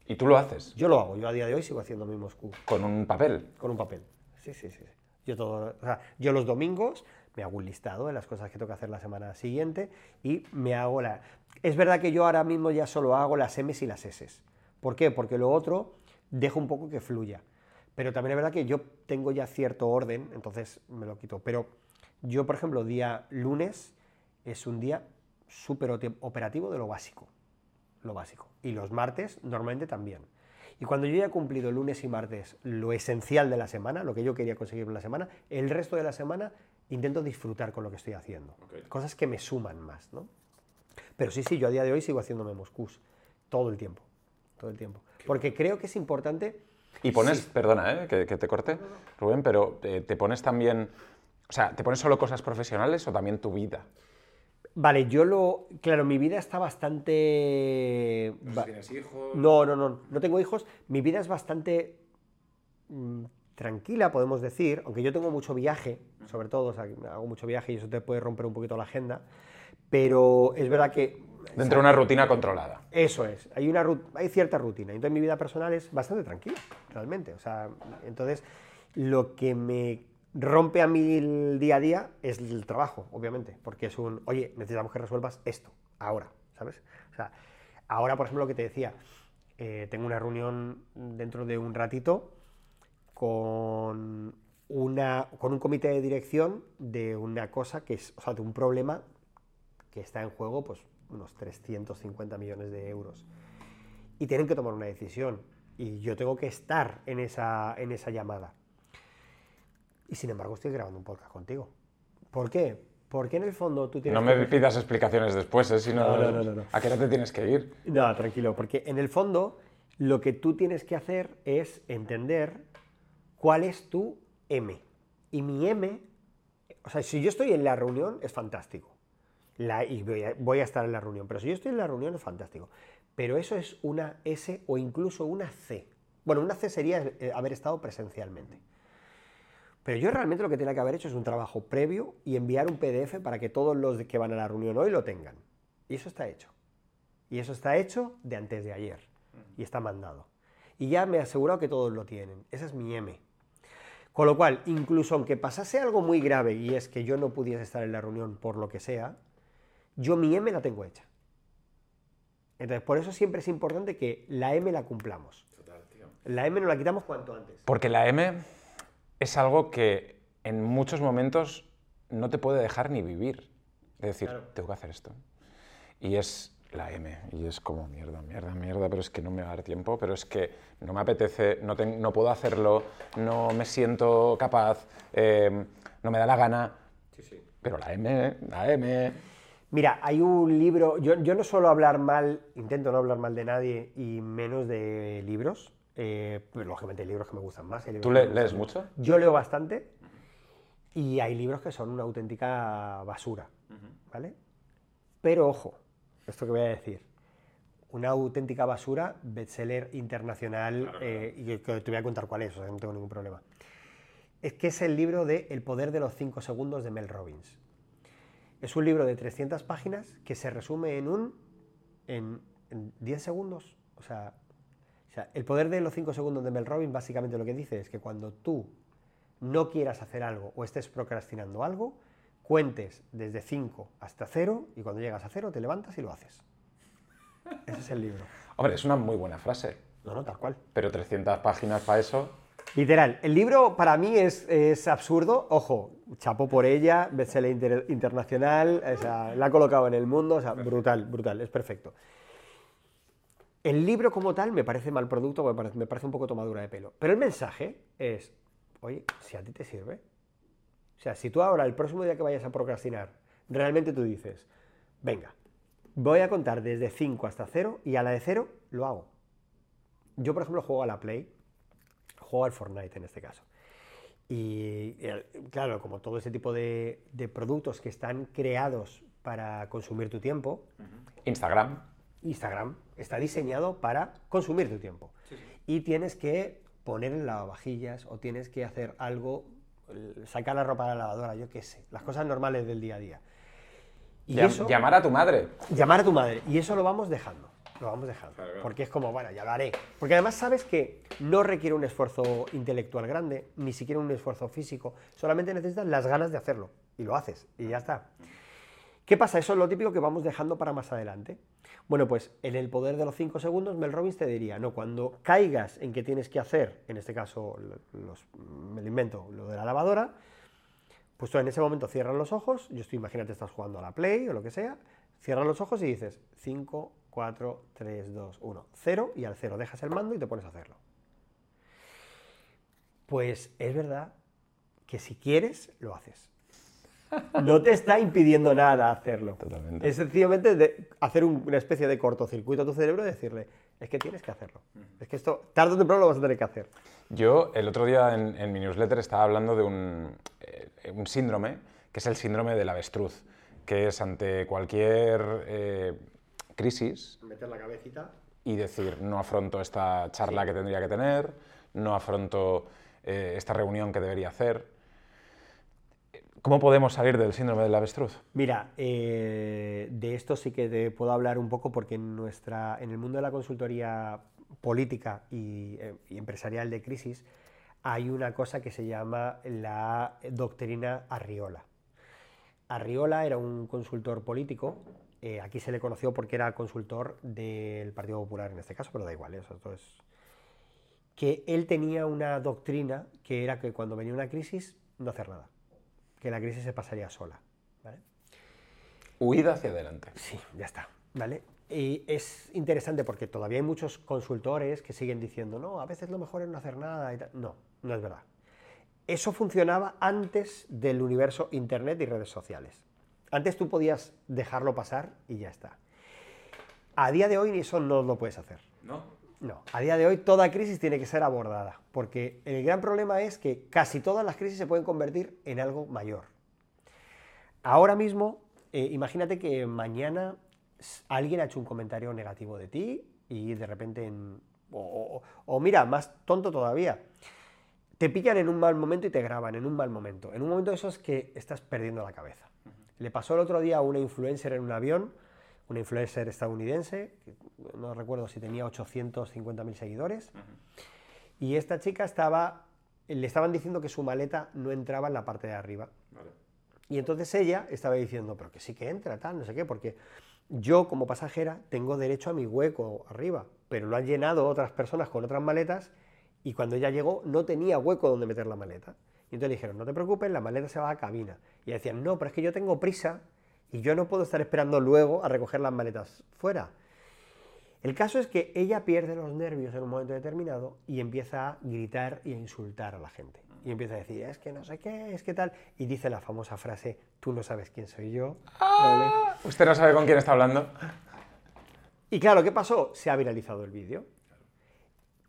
¿Y tú lo haces? Yo lo hago, yo a día de hoy sigo haciendo mi Moscú. ¿Con un papel? Con un papel. Sí, sí, sí. Yo, todo, o sea, yo los domingos me hago un listado de las cosas que tengo que hacer la semana siguiente y me hago la... Es verdad que yo ahora mismo ya solo hago las M's y las S's. ¿Por qué? Porque lo otro dejo un poco que fluya. Pero también es verdad que yo tengo ya cierto orden, entonces me lo quito. Pero yo, por ejemplo, día lunes es un día súper operativo de lo básico. Lo básico. Y los martes normalmente también. Y cuando yo ya he cumplido lunes y martes lo esencial de la semana, lo que yo quería conseguir en la semana, el resto de la semana intento disfrutar con lo que estoy haciendo. Cosas que me suman más, ¿no? Pero sí, sí, yo a día de hoy sigo haciéndome moscús. Todo el tiempo. Todo el tiempo. Porque creo que es importante... Y pones, perdona, ¿eh? que, te corte, Rubén, pero eh, te pones también... O sea, ¿te pones solo cosas profesionales o también tu vida? Vale, yo lo. Claro, mi vida está bastante. ¿Tienes hijos? No, no, no. No tengo hijos. Mi vida es bastante. Mm, tranquila, podemos decir, aunque yo tengo mucho viaje, sobre todo, o sea, hago mucho viaje y eso te puede romper un poquito la agenda, pero es verdad que... Dentro de una rutina controlada. Eso es, hay, una, hay cierta rutina, entonces mi vida personal es bastante tranquila, realmente, o sea, entonces lo que me rompe a mí el día a día es el trabajo, obviamente, porque es un, oye, necesitamos que resuelvas esto, ahora, ¿sabes? O sea, ahora, por ejemplo, lo que te decía, eh, tengo una reunión dentro de un ratito con, una, con un comité de dirección de una cosa que es, o sea, de un problema que está en juego, pues, unos 350 millones de euros. Y tienen que tomar una decisión. Y yo tengo que estar en esa, en esa llamada. Y sin embargo estoy grabando un podcast contigo. ¿Por qué? Porque en el fondo tú tienes... No me pidas explicaciones después, ¿eh? Si no, no, no, ¿A qué no te tienes que ir? No, tranquilo, porque en el fondo lo que tú tienes que hacer es entender cuál es tu M. Y mi M, o sea, si yo estoy en la reunión es fantástico. La, y voy a, voy a estar en la reunión, pero si yo estoy en la reunión es fantástico. Pero eso es una S o incluso una C. Bueno, una C sería eh, haber estado presencialmente. Pero yo realmente lo que tenía que haber hecho es un trabajo previo y enviar un PDF para que todos los que van a la reunión hoy lo tengan. Y eso está hecho. Y eso está hecho de antes de ayer. Y está mandado. Y ya me he asegurado que todos lo tienen. Esa es mi M. Con lo cual, incluso aunque pasase algo muy grave y es que yo no pudiese estar en la reunión por lo que sea, yo mi M la tengo hecha. Entonces, por eso siempre es importante que la M la cumplamos. La M no la quitamos cuanto antes. Porque la M es algo que en muchos momentos no te puede dejar ni vivir. Es decir, tengo que hacer esto. Y es la M, y es como mierda, mierda, mierda, pero es que no me va a dar tiempo, pero es que no me apetece, no, no puedo hacerlo, no me siento capaz, em, no me da la gana. Sí, sí. Pero la M, la M. Mira, hay un libro, yo, yo no suelo hablar mal, intento no hablar mal de nadie y menos de libros, eh, pues, lógicamente hay libros que me gustan más. ¿Tú lees mucho? Yo leo bastante y hay libros que son una auténtica basura, ¿vale? Pero ojo, esto que voy a decir, una auténtica basura, bestseller internacional, eh, y que te voy a contar cuál es, o sea, no tengo ningún problema. Es que es el libro de El poder de los cinco segundos de Mel Robbins. Es un libro de 300 páginas que se resume en un... en, en 10 segundos. O sea, o sea, el poder de los 5 segundos de Mel Robbins básicamente lo que dice es que cuando tú no quieras hacer algo o estés procrastinando algo, cuentes desde 5 hasta 0 y cuando llegas a 0 te levantas y lo haces. Ese es el libro. Hombre, es una muy buena frase, No, no, tal cual. pero 300 páginas para eso. Literal, el libro para mí es, es absurdo, ojo, chapó por ella, bestseller inter- internacional, o sea, la ha colocado en el mundo, o sea, brutal, brutal, es perfecto. El libro como tal me parece mal producto, me parece, me parece un poco tomadura de pelo, pero el mensaje es, oye, si a ti te sirve, o sea, si tú ahora, el próximo día que vayas a procrastinar, realmente tú dices, venga, voy a contar desde 5 hasta 0 y a la de 0 lo hago. Yo, por ejemplo, juego a la Play, juego al Fortnite en este caso. Y claro, como todo ese tipo de, de productos que están creados para consumir tu tiempo, Instagram. Instagram está diseñado para consumir tu tiempo. Y tienes que poner en lavavajillas o tienes que hacer algo, sacar la ropa de la lavadora, yo qué sé, las cosas normales del día a día. Y Llam- eso, Llamar a tu madre. llamar a tu madre. Y eso lo vamos dejando. Lo vamos dejando. Porque es como, bueno, ya lo haré. Porque además sabes que no requiere un esfuerzo intelectual grande, ni siquiera un esfuerzo físico. Solamente necesitas las ganas de hacerlo. Y lo haces. Y ya está. ¿Qué pasa? Eso es lo típico que vamos dejando para más adelante. Bueno, pues en el poder de los 5 segundos, Mel Robbins te diría, no, cuando caigas en que tienes que hacer, en este caso, los, me lo invento, lo de la lavadora, pues tú en ese momento cierras los ojos, yo estoy, imagínate, estás jugando a la Play o lo que sea, cierras los ojos y dices 5, 4, 3, 2, 1, 0 y al 0 dejas el mando y te pones a hacerlo. Pues es verdad que si quieres, lo haces. No te está impidiendo nada hacerlo. Totalmente. Es sencillamente de hacer un- una especie de cortocircuito a tu cerebro y decirle, es que tienes que hacerlo. Es que esto, tarde o temprano lo vas a tener que hacer. Yo el otro día en, en mi newsletter estaba hablando de un, eh, un síndrome, que es el síndrome del avestruz, que es ante cualquier eh, crisis Meter la cabecita. y decir, no afronto esta charla que tendría que tener, no afronto eh, esta reunión que debería hacer. ¿Cómo podemos salir del síndrome del avestruz? Mira, eh, de esto sí que te puedo hablar un poco porque en, nuestra, en el mundo de la consultoría política y, eh, y empresarial de crisis hay una cosa que se llama la doctrina Arriola. Arriola era un consultor político, eh, aquí se le conoció porque era consultor del Partido Popular en este caso, pero da igual, eso todo es... Que él tenía una doctrina que era que cuando venía una crisis, no hacer nada, que la crisis se pasaría sola. ¿vale? Huida hacia adelante. Sí, ya está. ¿Vale? Y es interesante porque todavía hay muchos consultores que siguen diciendo, no, a veces lo mejor es no hacer nada. y tal". No, no es verdad. Eso funcionaba antes del universo Internet y redes sociales. Antes tú podías dejarlo pasar y ya está. A día de hoy eso no lo puedes hacer. ¿No? No, a día de hoy toda crisis tiene que ser abordada, porque el gran problema es que casi todas las crisis se pueden convertir en algo mayor. Ahora mismo, eh, imagínate que mañana alguien ha hecho un comentario negativo de ti y de repente, en- o, o- o mira, más tonto todavía, te pillan en un mal momento y te graban en un mal momento, en un momento de esos que estás perdiendo la cabeza. Le pasó el otro día a una influencer en un avión, una influencer estadounidense, que no recuerdo si tenía 850.000 seguidores, y esta chica estaba, le estaban diciendo que su maleta no entraba en la parte de arriba. Y entonces ella estaba diciendo, pero que sí que entra, tal, no sé qué, porque yo como pasajera tengo derecho a mi hueco arriba, pero lo han llenado otras personas con otras maletas y cuando ella llegó no tenía hueco donde meter la maleta. Y entonces le dijeron, no te preocupes, la maleta se va a cabina. Y decían, no, pero es que yo tengo prisa y yo no puedo estar esperando luego a recoger las maletas fuera. El caso es que ella pierde los nervios en un momento determinado y empieza a gritar y a insultar a la gente. Y empieza a decir, es que no sé qué, es que tal. Y dice la famosa frase, tú no sabes quién soy yo. ¿vale? ¿Usted no sabe con quién está hablando? Y claro, ¿qué pasó? Se ha viralizado el vídeo.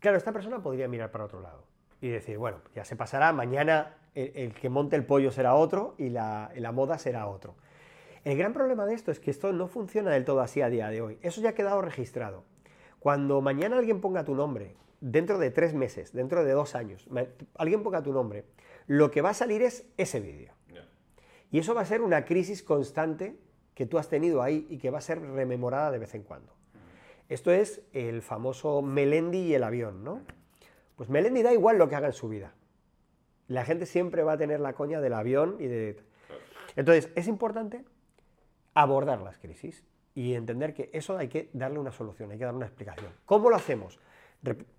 Claro, esta persona podría mirar para otro lado y decir, bueno, ya se pasará, mañana el, el que monte el pollo será otro y la, moda será otro. El gran problema de esto es que esto no funciona del todo así a día de hoy. Eso ya ha quedado registrado. Cuando mañana alguien ponga tu nombre, dentro de tres meses, dentro de dos años, alguien ponga tu nombre, lo que va a salir es ese vídeo. Y eso va a ser una crisis constante que tú has tenido ahí y que va a ser rememorada de vez en cuando. Esto es el famoso Melendi y el avión, ¿no? Pues Melendi da igual lo que haga en su vida. La gente siempre va a tener la coña del avión y de... Entonces, es importante abordar las crisis y entender que eso hay que darle una solución, hay que darle una explicación. ¿Cómo lo hacemos?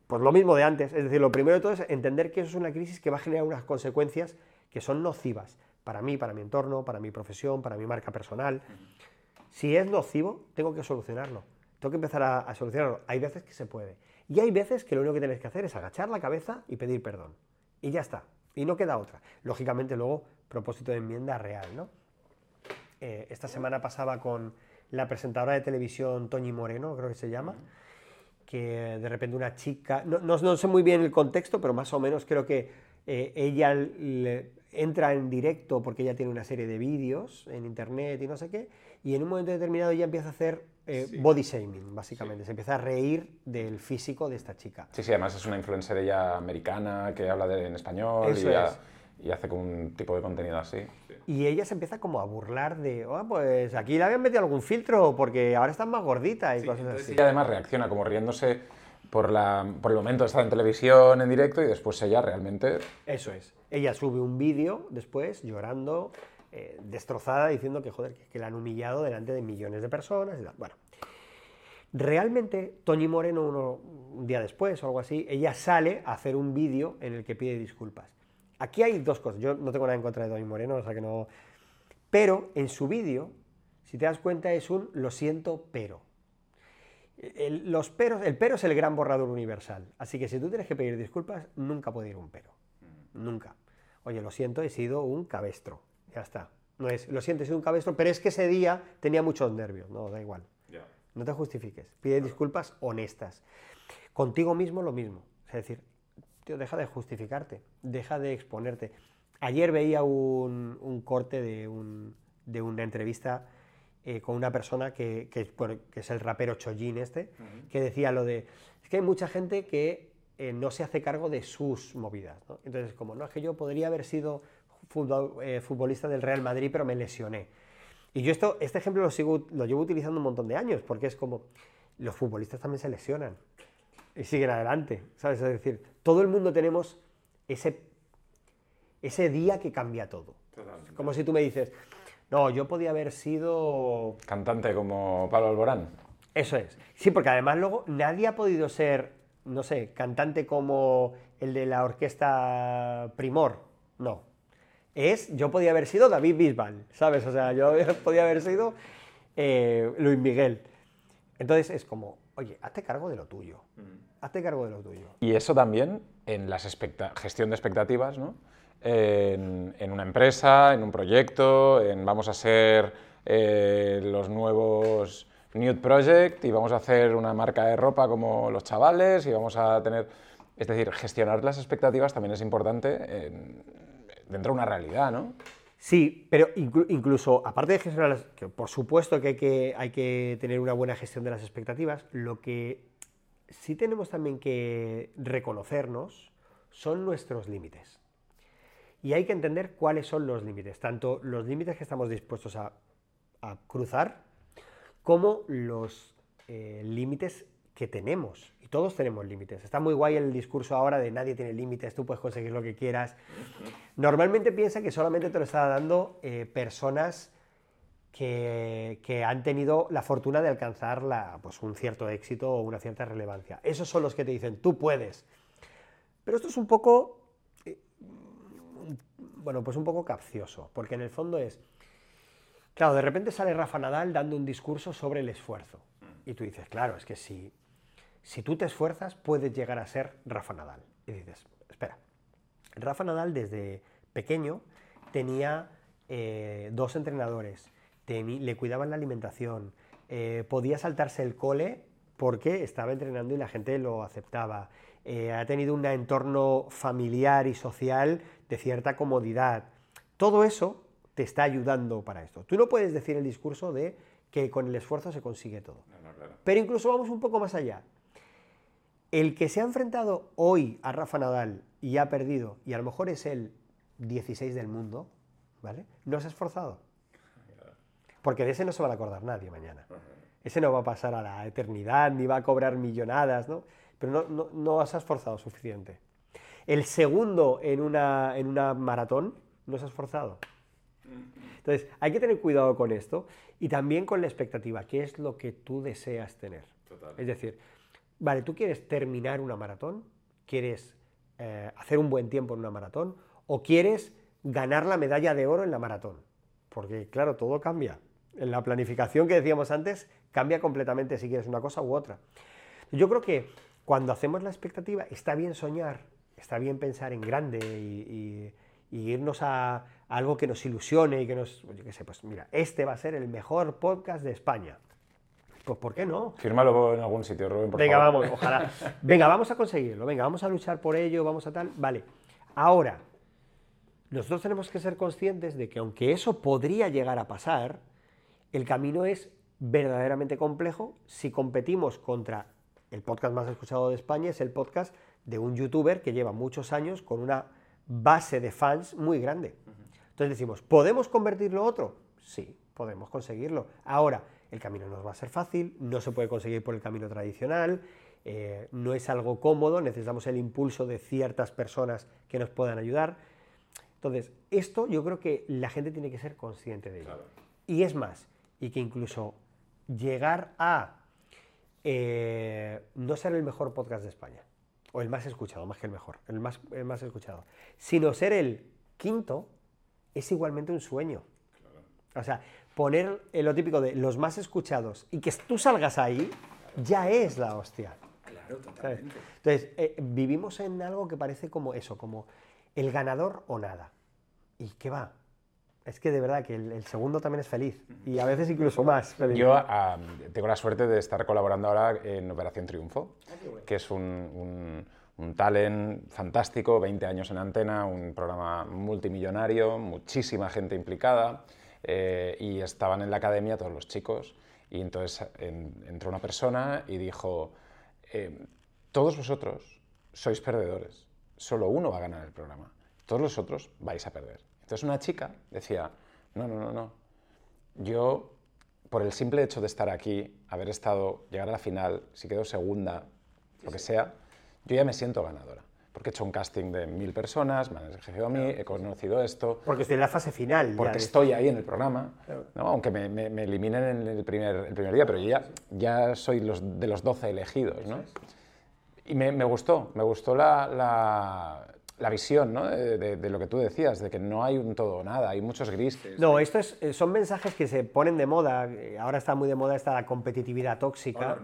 Pues lo mismo de antes, es decir, lo primero de todo es entender que eso es una crisis que va a generar unas consecuencias que son nocivas para mí, para mi entorno, para mi profesión, para mi marca personal. Si es nocivo, tengo que solucionarlo. Tengo que empezar a, solucionarlo. Hay veces que se puede. Y hay veces que lo único que tienes que hacer es agachar la cabeza y pedir perdón. Y ya está. Y no queda otra. Lógicamente luego, propósito de enmienda real, ¿no? Eh, esta semana pasaba con la presentadora de televisión Toñi Moreno, creo que se llama, que de repente una chica, no, sé muy bien el contexto, pero más o menos creo que eh, ella entra en directo porque ella tiene una serie de vídeos en internet y no sé qué, y en un momento determinado ella empieza a hacer eh, body shaming, básicamente. Se empieza a reír del físico de esta chica. Sí, sí, además es una influencer ella americana que habla en español y, y, hace como un tipo de contenido así. Y ella se empieza como a burlar de, oh, pues aquí le habían metido algún filtro porque ahora está más gordita y cosas así. Y además reacciona como riéndose por, la, por el momento de estar en televisión en directo y después ella realmente... Eso es. Ella sube un vídeo después llorando, eh, destrozada, diciendo que joder, que, la han humillado delante de millones de personas. Y Bueno, realmente Toñi Moreno un día después o algo así, ella sale a hacer un vídeo en el que pide disculpas. Aquí hay dos cosas. Yo no tengo nada en contra de Tony Moreno, o sea que no. Pero en su vídeo, si te das cuenta, es un lo siento, pero. El, los peros, el pero es el gran borrador universal. Así que si tú tienes que pedir disculpas, nunca puede ir un pero. Nunca. Oye, lo siento, he sido un cabestro. Ya está. No es, lo siento, he sido un cabestro, pero es que ese día tenía muchos nervios. No, da igual. No te justifiques. Pide disculpas honestas. Contigo mismo lo mismo. Es decir, deja de justificarte, deja de exponerte. Ayer veía un, corte de, una entrevista eh, con una persona que, es el rapero Chojin este, que decía lo de, es que hay mucha gente que eh, no se hace cargo de sus movidas. Entonces, como no es que yo podría haber sido eh, futbolista del Real Madrid, pero me lesioné. Y yo esto, este ejemplo lo, sigo, lo llevo utilizando un montón de años, porque es como, los futbolistas también se lesionan y siguen adelante, ¿sabes? Es decir, todo el mundo tenemos ese, ese día que cambia todo. Como si tú me dices, no, yo podía haber sido... Cantante como Pablo Alborán. Eso es. Sí, porque además luego nadie ha podido ser, no sé, cantante como el de la orquesta Primor. No. Es, yo podía haber sido David Bisbal, ¿sabes? O sea, yo podía haber sido eh, Luis Miguel. Entonces es como, oye, hazte cargo de lo tuyo. Hazte cargo de lo tuyo. Y eso también en la gestión de expectativas, ¿no? En, una empresa, en un proyecto, en vamos a ser eh, los nuevos Nude Project y vamos a hacer una marca de ropa como los chavales y vamos a tener... Es decir, gestionar las expectativas también es importante dentro de una realidad, ¿no? Sí, pero incluso, aparte de gestionar, que por supuesto que hay, que tener una buena gestión de las expectativas, lo que sí tenemos también que reconocernos son nuestros límites. Y hay que entender cuáles son los límites, tanto los límites que estamos dispuestos a, cruzar, como los eh, límites que tenemos. Y todos tenemos límites. Está muy guay el discurso ahora de nadie tiene límites, tú puedes conseguir lo que quieras. Normalmente piensa que solamente te lo está dando eh, personas que, han tenido la fortuna de alcanzar pues, un cierto éxito o una cierta relevancia. Esos son los que te dicen, tú puedes. Pero esto es un poco, eh, bueno, pues un poco capcioso, porque en el fondo es, claro, de repente sale Rafa Nadal dando un discurso sobre el esfuerzo. Y tú dices, claro, es que si, si tú te esfuerzas, puedes llegar a ser Rafa Nadal. Y dices, espera, Rafa Nadal desde pequeño tenía eh, dos entrenadores, le cuidaban la alimentación, eh, podía saltarse el cole porque estaba entrenando y la gente lo aceptaba. Eh, ha tenido un entorno familiar y social de cierta comodidad. Todo eso te está ayudando para esto. Tú no puedes decir el discurso de que con el esfuerzo se consigue todo. Pero incluso vamos un poco más allá. El que se ha enfrentado hoy a Rafa Nadal y ha perdido, y a lo mejor es el 16 del mundo, ¿vale? No se ha esforzado. Porque de ese no se va a acordar nadie mañana. Ese no va a pasar a la eternidad, ni va a cobrar millonadas, ¿no? Pero no, no, no se ha esforzado suficiente. El segundo en una, en una maratón no se ha esforzado. Entonces, hay que tener cuidado con esto y también con la expectativa, qué es lo que tú deseas tener. Es decir, vale, tú quieres terminar una maratón, quieres eh, hacer un buen tiempo en una maratón o quieres ganar la medalla de oro en la maratón. Porque, claro, todo cambia. En la planificación que decíamos antes, cambia completamente si quieres una cosa u otra. Yo creo que cuando hacemos la expectativa, está bien soñar, está bien pensar en grande y, irnos a, algo que nos ilusione y que nos, yo qué sé, pues mira, este va a ser el mejor podcast de España. Pues ¿por qué no? Fírmalo en algún sitio, Rubén, por Venga, favor. vamos, ojalá. Venga, vamos a conseguirlo, venga, vamos a luchar por ello, vamos a tal. Vale, ahora, nosotros tenemos que ser conscientes de que aunque eso podría llegar a pasar, el camino es verdaderamente complejo si competimos contra el podcast más escuchado de España, es el podcast de un youtuber que lleva muchos años con una base de fans muy grande. Entonces decimos, ¿podemos convertirlo otro? Sí, podemos conseguirlo. Ahora, el camino no va a ser fácil, no se puede conseguir por el camino tradicional, eh, no es algo cómodo, necesitamos el impulso de ciertas personas que nos puedan ayudar. Entonces, esto yo creo que la gente tiene que ser consciente de ello. Y es más, y que incluso llegar a eh, no ser el mejor podcast de España, o el más escuchado, más que el mejor, el más, el más escuchado, sino ser el quinto, es igualmente un sueño. O sea, poner lo típico de los más escuchados y que tú salgas ahí, ya es la hostia. Claro, totalmente. Entonces, eh, vivimos en algo que parece como eso, como el ganador o nada. ¿Y qué va? Es que de verdad que el, segundo también es feliz y a veces incluso más feliz. Yo tengo la suerte de estar colaborando ahora en Operación Triunfo, ah, que es un, un, talent fantástico, 20 años en antena, un programa multimillonario, muchísima gente implicada eh, y estaban en la academia todos los chicos. Y entonces entró una persona y dijo, eh, todos vosotros sois perdedores, solo uno va a ganar el programa, todos los otros vais a perder. Entonces una chica decía, no, no, no, no, yo por el simple hecho de estar aquí, haber estado, llegar a la final, si quedo segunda, lo que sea, yo ya me siento ganadora. Porque he hecho un casting de mil personas, me han elegido a mí, he conocido esto. Porque estoy en la fase final. Porque estoy ahí en el programa, aunque me, me, eliminen en el primer, el primer día, pero yo ya, ya soy los, de los 12 elegidos. ¿no? Y me, me, gustó, me gustó la, la, la visión ¿no? de, de, lo que tú decías, de que no hay un todo o nada, hay muchos grises. No, esto es, eh, son mensajes que se ponen de moda, eh, ahora está muy de moda esta competitividad tóxica,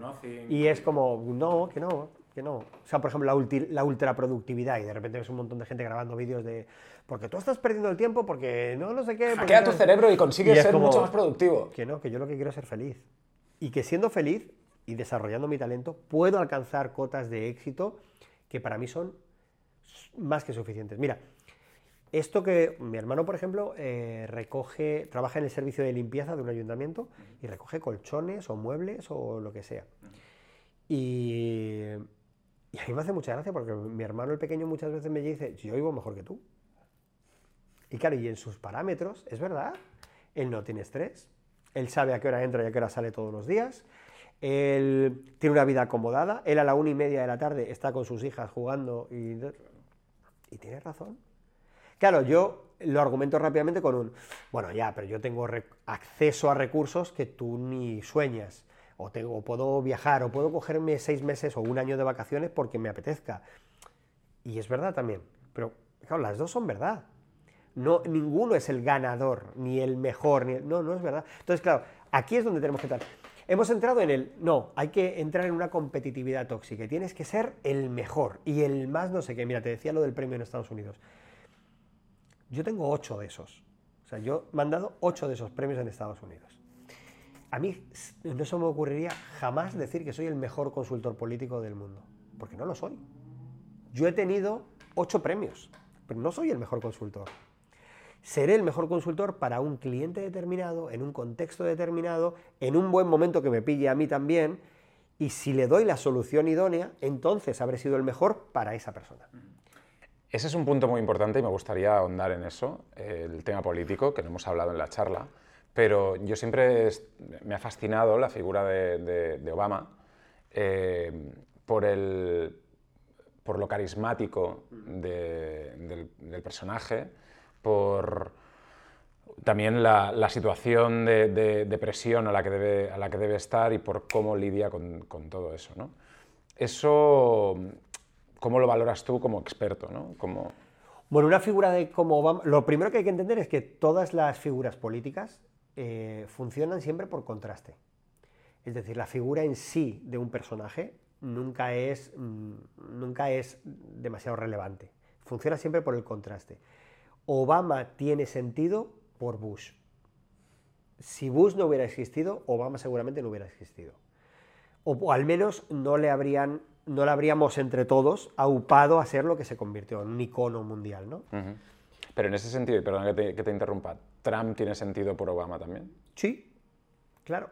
y es como, no, que no, que no. O sea, por ejemplo, la, la ultraproductividad, y de repente ves un montón de gente grabando vídeos de, porque tú estás perdiendo el tiempo, porque no, no sé qué... Hackea tu cerebro y consigues ser mucho más productivo. Que no, que yo lo que quiero es ser feliz. Y que siendo feliz y desarrollando mi talento, puedo alcanzar cotas de éxito que para mí son más que suficientes. Mira, esto que mi hermano, por ejemplo, eh, recoge, trabaja en el servicio de limpieza de un ayuntamiento y recoge colchones o muebles o lo que sea. Y, y, a mí me hace mucha gracia porque mi hermano el pequeño muchas veces me dice, yo vivo mejor que tú. Y claro, y en sus parámetros, es verdad, él no tiene estrés, él sabe a qué hora entra y a qué hora sale todos los días, él tiene una vida acomodada, él a la una y media de la tarde está con sus hijas jugando y y tienes razón. Claro, yo lo argumento rápidamente con un, bueno, ya, pero yo tengo acceso a recursos que tú ni sueñas, o, tengo, puedo viajar, o puedo cogerme seis meses o un año de vacaciones porque me apetezca. Y es verdad también, pero claro, las dos son verdad. No, ninguno es el ganador, ni el mejor, ni no, no es verdad. Entonces, claro, aquí es donde tenemos que estar. Hemos entrado en el, no, hay que entrar en una competitividad tóxica tienes que ser el mejor y el más no sé qué. Mira, te decía lo del premio en Estados Unidos. Yo tengo ocho de esos. O sea, yo he mandado ocho de esos premios en Estados Unidos. A mí no se me ocurriría jamás decir que soy el mejor consultor político del mundo, porque no lo soy. Yo he tenido ocho premios, pero no soy el mejor consultor seré el mejor consultor para un cliente determinado, en un contexto determinado, en un buen momento que me pille a mí también, y si le doy la solución idónea, entonces habré sido el mejor para esa persona. Ese es un punto muy importante y me gustaría ahondar en eso, el tema político, que no hemos hablado en la charla, pero yo siempre me ha fascinado la figura de, Obama eh, por, el, por lo carismático del, personaje, por también la, situación de, presión a la, que debe, a la que debe estar y por cómo lidia con, todo eso. ¿no? Eso, ¿cómo lo valoras tú como experto? ¿no? Bueno, una figura de como Obama, lo primero que hay que entender es que todas las figuras políticas eh, funcionan siempre por contraste. Es decir, la figura en sí de un personaje nunca es, mm, nunca es demasiado relevante. Funciona siempre por el contraste. Obama tiene sentido por Bush. Si Bush no hubiera existido, Obama seguramente no hubiera existido. O, al menos no le habrían no le habríamos entre todos aupado a ser lo que se convirtió en un icono mundial, ¿no? Pero en ese sentido, y perdón que te, interrumpa, ¿Trump tiene sentido por Obama también? Sí, claro.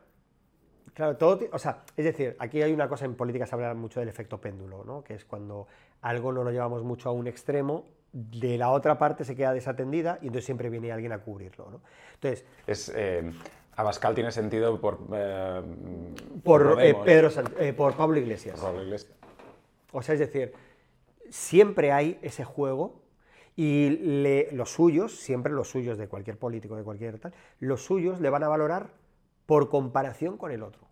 Claro, todo, o sea, es decir, aquí hay una cosa en política, se habla mucho del efecto péndulo, ¿no? que es cuando algo no lo llevamos mucho a un extremo, de la otra parte se queda desatendida y entonces siempre viene alguien a cubrirlo. ¿no? Entonces, es, eh, Abascal tiene sentido por... Eh, por, eh, Pedro por Pablo Iglesias. Pablo Iglesias. O sea, es decir, siempre hay ese juego y los suyos, siempre los suyos de cualquier político, de cualquier tal, los suyos le van a valorar por comparación con el otro.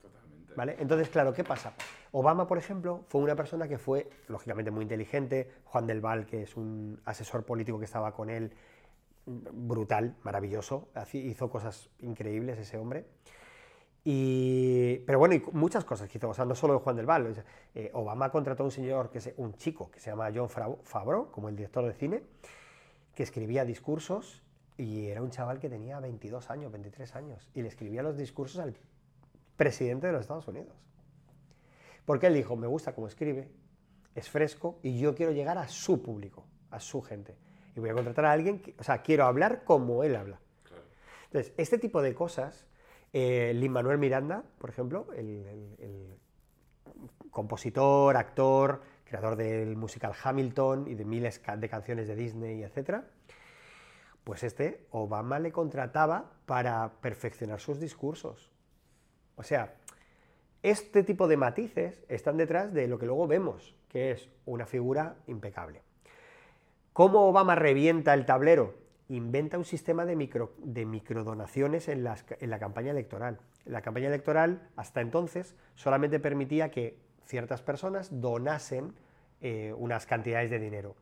Totalmente. ¿Vale? Entonces, claro, ¿qué pasa? Obama, por ejemplo, fue una persona que fue, lógicamente, muy inteligente. Juan del Val, que es un asesor político que estaba con él, brutal, maravilloso, hizo cosas increíbles ese hombre. Y, pero bueno, y muchas cosas que hizo, o sea, no solo Juan del Val. Eh, Obama contrató a un señor, que es un chico, que se llama John Favreau, como el director de cine, que escribía discursos y era un chaval que tenía 22 años, 23 años, y le escribía los discursos al presidente de los Estados Unidos. Porque él dijo, me gusta cómo escribe, es fresco y yo quiero llegar a su público, a su gente. Y voy a contratar a alguien, que, o sea, quiero hablar como él habla. Entonces, este tipo de cosas eh, Lin Manuel Miranda, por ejemplo, el, compositor, actor, creador del musical Hamilton y de miles de canciones de Disney, etc., pues este Obama le contrataba para perfeccionar sus discursos. O sea, este tipo de matices están detrás de lo que luego vemos, que es una figura impecable. ¿Cómo Obama revienta el tablero? Inventa un sistema de, micro, de microdonaciones en, la campaña electoral. La campaña electoral, hasta entonces, solamente permitía que ciertas personas donasen eh, unas cantidades de dinero.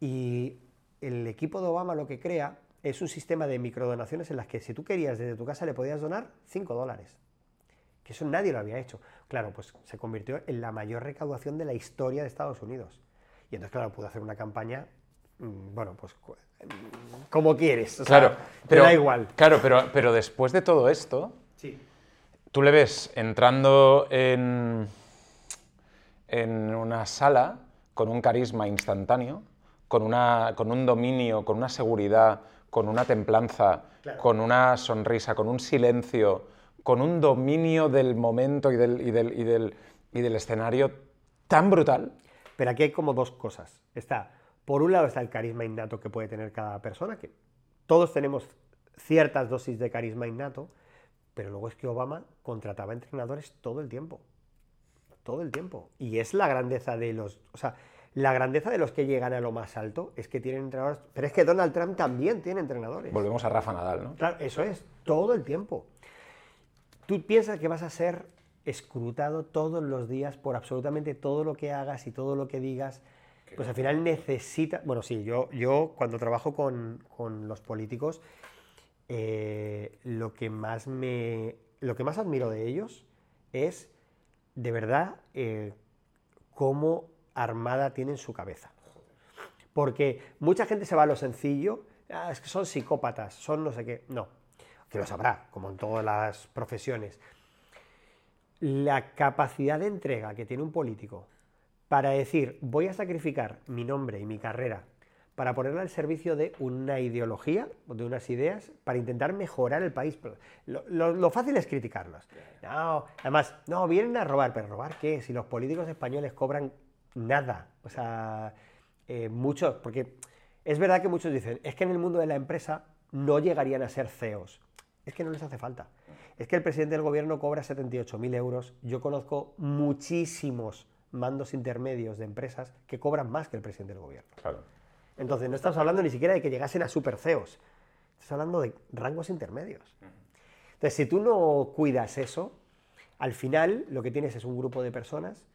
Y el equipo de Obama lo que crea es un sistema de microdonaciones en las que si tú querías desde tu casa le podías donar 5 dólares. Que eso nadie lo había hecho. Claro, pues se convirtió en la mayor recaudación de la historia de Estados Unidos. Y entonces, claro, pudo hacer una campaña, bueno, pues como quieres. claro, pero da igual. Claro, pero, pero después de todo esto, sí. tú le ves entrando en, en una sala con un carisma instantáneo, con, una, con un dominio, con una seguridad, con una templanza, con una sonrisa, con un silencio, con un dominio del momento y del, y del, y del, y del escenario tan brutal. Pero aquí hay como dos cosas. Está por un lado está el carisma innato que puede tener cada persona, que todos tenemos ciertas dosis de carisma innato, pero luego es que Obama contrataba entrenadores todo el tiempo. Todo el tiempo. Y es la grandeza de los. O sea, la grandeza de los que llegan a lo más alto es que tienen entrenadores. Pero es que Donald Trump también tiene entrenadores. Volvemos a Rafa Nadal, ¿no? Claro, eso es, todo el tiempo. Tú piensas que vas a ser escrutado todos los días por absolutamente todo lo que hagas y todo lo que digas pues al final necesita, bueno, sí, yo, yo cuando trabajo con, los políticos, eh, lo, que más me, lo que más admiro de ellos es, de verdad, eh, cómo armada tienen su cabeza. Porque mucha gente se va a lo sencillo, ah, es que son psicópatas, son no sé qué. No, que lo sabrá, como en todas las profesiones. La capacidad de entrega que tiene un político para decir, voy a sacrificar mi nombre y mi carrera para ponerla al servicio de una ideología, o de unas ideas, para intentar mejorar el país. Lo, fácil es criticarlos. No, además, no, vienen a robar, pero ¿robar qué? Si los políticos españoles cobran nada. O sea, eh, muchos, porque es verdad que muchos dicen, es que en el mundo de la empresa no llegarían a ser CEOs. Es que no les hace falta. Es que el presidente del gobierno cobra 78.000 euros. Yo conozco muchísimos mandos intermedios de empresas que cobran más que el presidente del gobierno. Claro. Entonces, no estamos hablando ni siquiera de que llegasen a super CEOs. Estás hablando de rangos intermedios. Entonces, si tú no cuidas eso, al final lo que tienes es un grupo de personas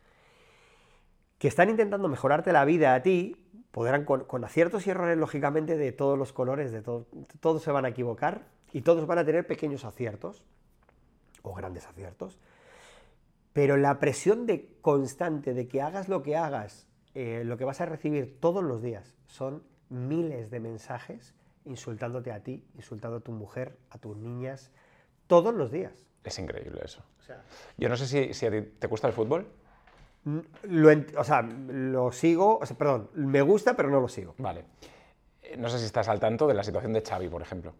que están intentando mejorarte la vida a ti, podrán con, con aciertos y errores, lógicamente, de todos los colores, de todo, todos se van a equivocar y todos van a tener pequeños aciertos o grandes aciertos. Pero la presión de constante de que hagas lo que hagas, eh, lo que vas a recibir todos los días son miles de mensajes insultándote a ti, insultando a tu mujer, a tus niñas, todos los días. Es increíble eso. O sea, Yo no sé si, si a ti te gusta el fútbol. n- lo, o sea, lo sigo, o sea, perdón, me gusta, pero no lo sigo. Vale. Eh, No sé si estás al tanto de la situación de Xavi, por ejemplo.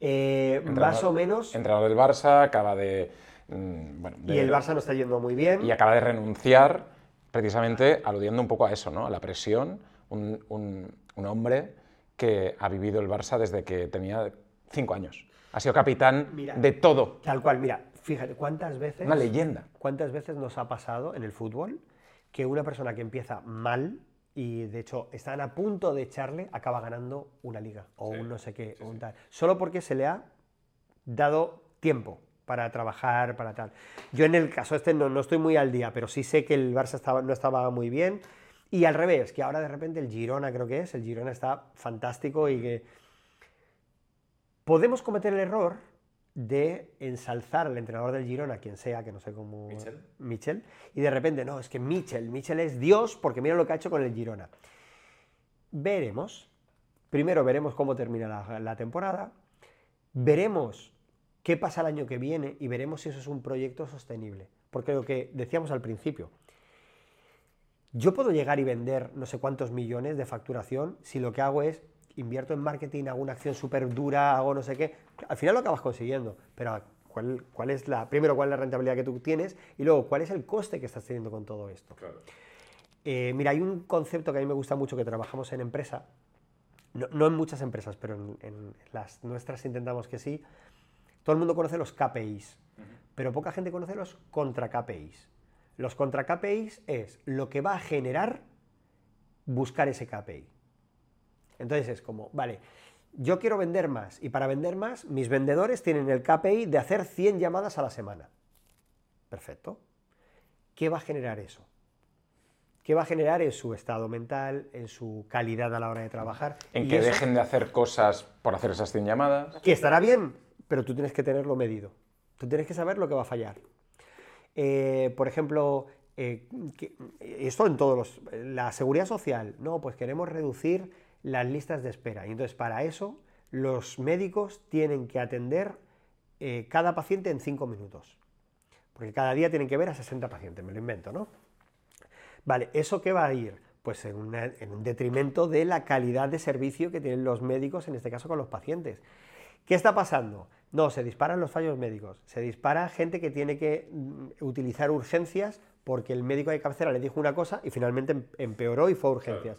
Eh, más o menos, Entrenador del Barça, acaba de... mm, bueno, de- y el Barça no está yendo muy bien. y acaba de renunciar precisamente aludiendo un poco a eso, ¿no? A la presión. Un, un- un hombre que ha vivido el Barça desde que tenía cinco años. Ha sido capitán Mira. de todo. Tal cual, mira, fíjate, ¿cuántas veces... Una leyenda. ¿Cuántas veces nos ha pasado en el fútbol que una persona que empieza mal y de hecho están a punto de echarle acaba ganando una liga o un no sé qué, o un tal, solo porque se le ha dado tiempo para trabajar, para tal. Yo en el caso este no, no estoy muy al día, pero sí sé que el Barça estaba, no estaba muy bien y al revés, que ahora de repente el Girona creo que es, el Girona está fantástico y que podemos cometer el error de ensalzar al entrenador del Girona, quien sea, que no sé cómo... Michel. Michel, y de repente, no, es que Michel, Michel es Dios porque mira lo que ha hecho con el Girona. Veremos. Primero veremos cómo termina la, la temporada, veremos qué pasa el año que viene y veremos si eso es un proyecto sostenible. Porque lo que decíamos al principio, yo puedo llegar y vender no sé cuántos millones de facturación si lo que hago es invierto en marketing, hago una acción súper dura, hago no sé qué. Al final lo acabas consiguiendo, pero ¿cuál, cuál es la, primero, cuál es la rentabilidad que tú tienes y luego, cuál es el coste que estás teniendo con todo esto. Eh, mira, hay un concepto que a mí me gusta mucho que trabajamos en empresa, no, no en muchas empresas, pero en, en las nuestras intentamos que sí. Todo el mundo conoce los KPIs, pero poca gente conoce los contra KPIs. Los contra KPIs es lo que va a generar buscar ese KPI. Entonces es como, vale, yo quiero vender más y para vender más mis vendedores tienen el KPI de hacer 100 llamadas a la semana. Perfecto. ¿Qué va a generar eso? ¿Qué va a generar en su estado mental, en su calidad a la hora de trabajar? En Y que eso- dejen de hacer cosas por hacer esas 100 llamadas. que estará bien, pero tú tienes que tenerlo medido. Tú tienes que saber lo que va a fallar. Eh, por ejemplo, eh, esto en todos los... La seguridad social, no, pues queremos reducir las listas de espera. Y entonces para eso los médicos tienen que atender eh, cada paciente en cinco minutos. Porque cada día tienen que ver a 60 pacientes, me lo invento, ¿no? Vale, ¿eso qué va a ir? Pues en, en un detrimento de la calidad de servicio que tienen los médicos, en este caso con los pacientes. ¿Qué está pasando? No, se disparan los fallos médicos, se dispara gente que tiene que mm, utilizar urgencias porque el médico de cabecera le dijo una cosa y finalmente em- empeoró y fue a urgencias.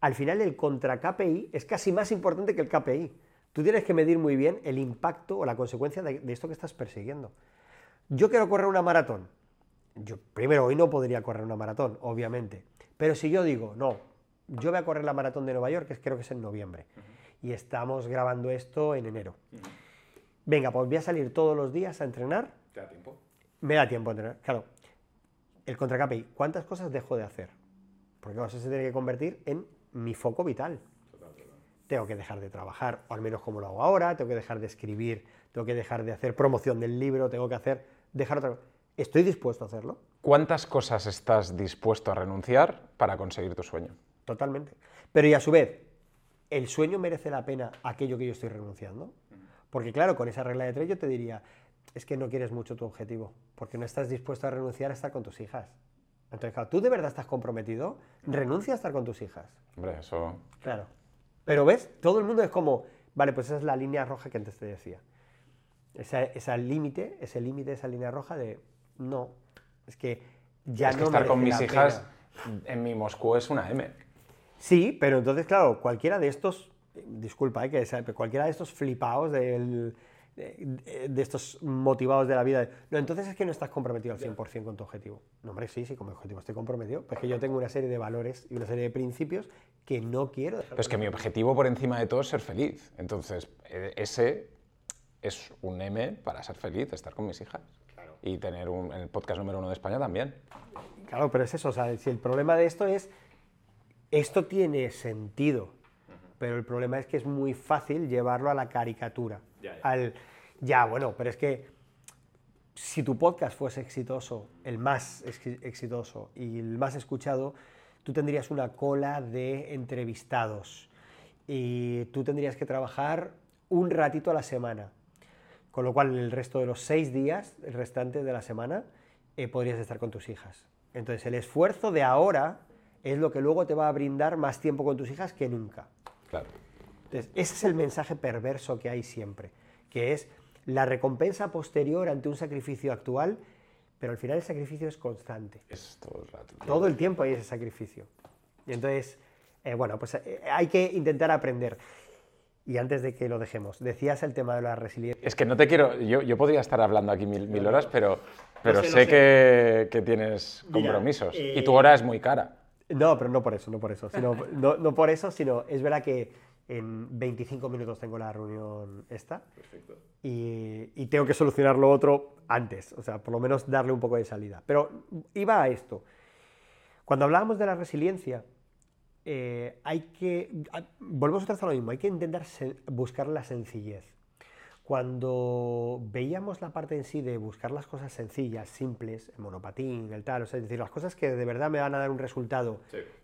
Al final el contra KPI es casi más importante que el KPI. Tú tienes que medir muy bien el impacto o la consecuencia de, de esto que estás persiguiendo. Yo quiero correr una maratón. Yo primero hoy no podría correr una maratón, obviamente. Pero si yo digo, no, yo voy a correr la maratón de Nueva York, que creo que es en noviembre, y estamos grabando esto en enero. Venga, pues voy a salir todos los días a entrenar, ¿Te da tiempo? me da tiempo a entrenar. Claro, el contra KPI, ¿cuántas cosas dejo de hacer? Porque eso se tiene que convertir en mi foco vital. Tengo que dejar de trabajar, o al menos como lo hago ahora, tengo que dejar de escribir, tengo que dejar de hacer promoción del libro, tengo que hacer, dejar otra ¿Estoy dispuesto a hacerlo? ¿Cuántas cosas estás dispuesto a renunciar para conseguir tu sueño? Totalmente. Pero y a su vez, ¿el sueño merece la pena aquello que yo estoy renunciando? Porque claro, con esa regla de tres yo te diría, es que no quieres mucho tu objetivo, porque no estás dispuesto a renunciar a estar con tus hijas. Entonces, claro, ¿tú de verdad estás comprometido? Renuncia a estar con tus hijas. Hombre, eso... Claro. Pero ves, todo el mundo es como, vale, pues esa es la línea roja que antes te decía. Esa, esa límite, ese límite, esa línea roja de, no, es que ya es que no estar con mis hijas pena. en mi Moscú es una M. Sí, pero entonces, claro, cualquiera de estos, disculpa, eh, que pero cualquiera de estos flipados del- de, de estos motivados de la vida, no, entonces es que no estás comprometido al 100% con tu objetivo. No, hombre, sí, sí, con mi objetivo estoy comprometido, pues que yo tengo una serie de valores y una serie de principios que no quiero dejar. Pero es que mi objetivo por encima de todo es ser feliz. Entonces, eh, ese es un M para ser feliz, estar con mis hijas. Y tener un, el podcast número uno de España también. Claro, pero es eso, o sea, si el problema de esto es, esto tiene sentido, pero el problema es que es muy fácil llevarlo a la caricatura. Ya, ya. Al, ya, bueno, pero es que si tu podcast fuese exitoso, el más ex- exitoso y el más escuchado, tú tendrías una cola de entrevistados y tú tendrías que trabajar un ratito a la semana. Con lo cual, el resto de los seis días restantes de la semana eh, podrías estar con tus hijas. Entonces, el esfuerzo de ahora es lo que luego te va a brindar más tiempo con tus hijas que nunca. Claro. Entonces, ese es el mensaje perverso que hay siempre, que es la recompensa posterior ante un sacrificio actual, pero al final el sacrificio es constante. Es todo el rato. Todo el tiempo hay ese sacrificio. Y entonces, eh, bueno, pues eh, hay que intentar aprender. Y antes de que lo dejemos, decías el tema de la resiliencia. Es que no te quiero. Yo, yo podría estar hablando aquí mil, mil horas, pero, pero sé, lo sé, sé. Que, que tienes Mira, compromisos. eh, Y tu hora es muy cara. No, pero no por eso, no por eso. Sino, no, no por eso, sino es verdad que en 25 minutos tengo la reunión esta. Y, y tengo que solucionar lo otro antes, o sea, por lo menos darle un poco de salida. Pero iba a esto. Cuando hablábamos de la resiliencia, eh, hay que, volvemos otra vez a lo mismo, hay que intentar buscar la sencillez. Cuando veíamos la parte en sí de buscar las cosas sencillas, simples, el monopatín, el tal, o sea, es decir, las cosas que de verdad me van a dar un resultado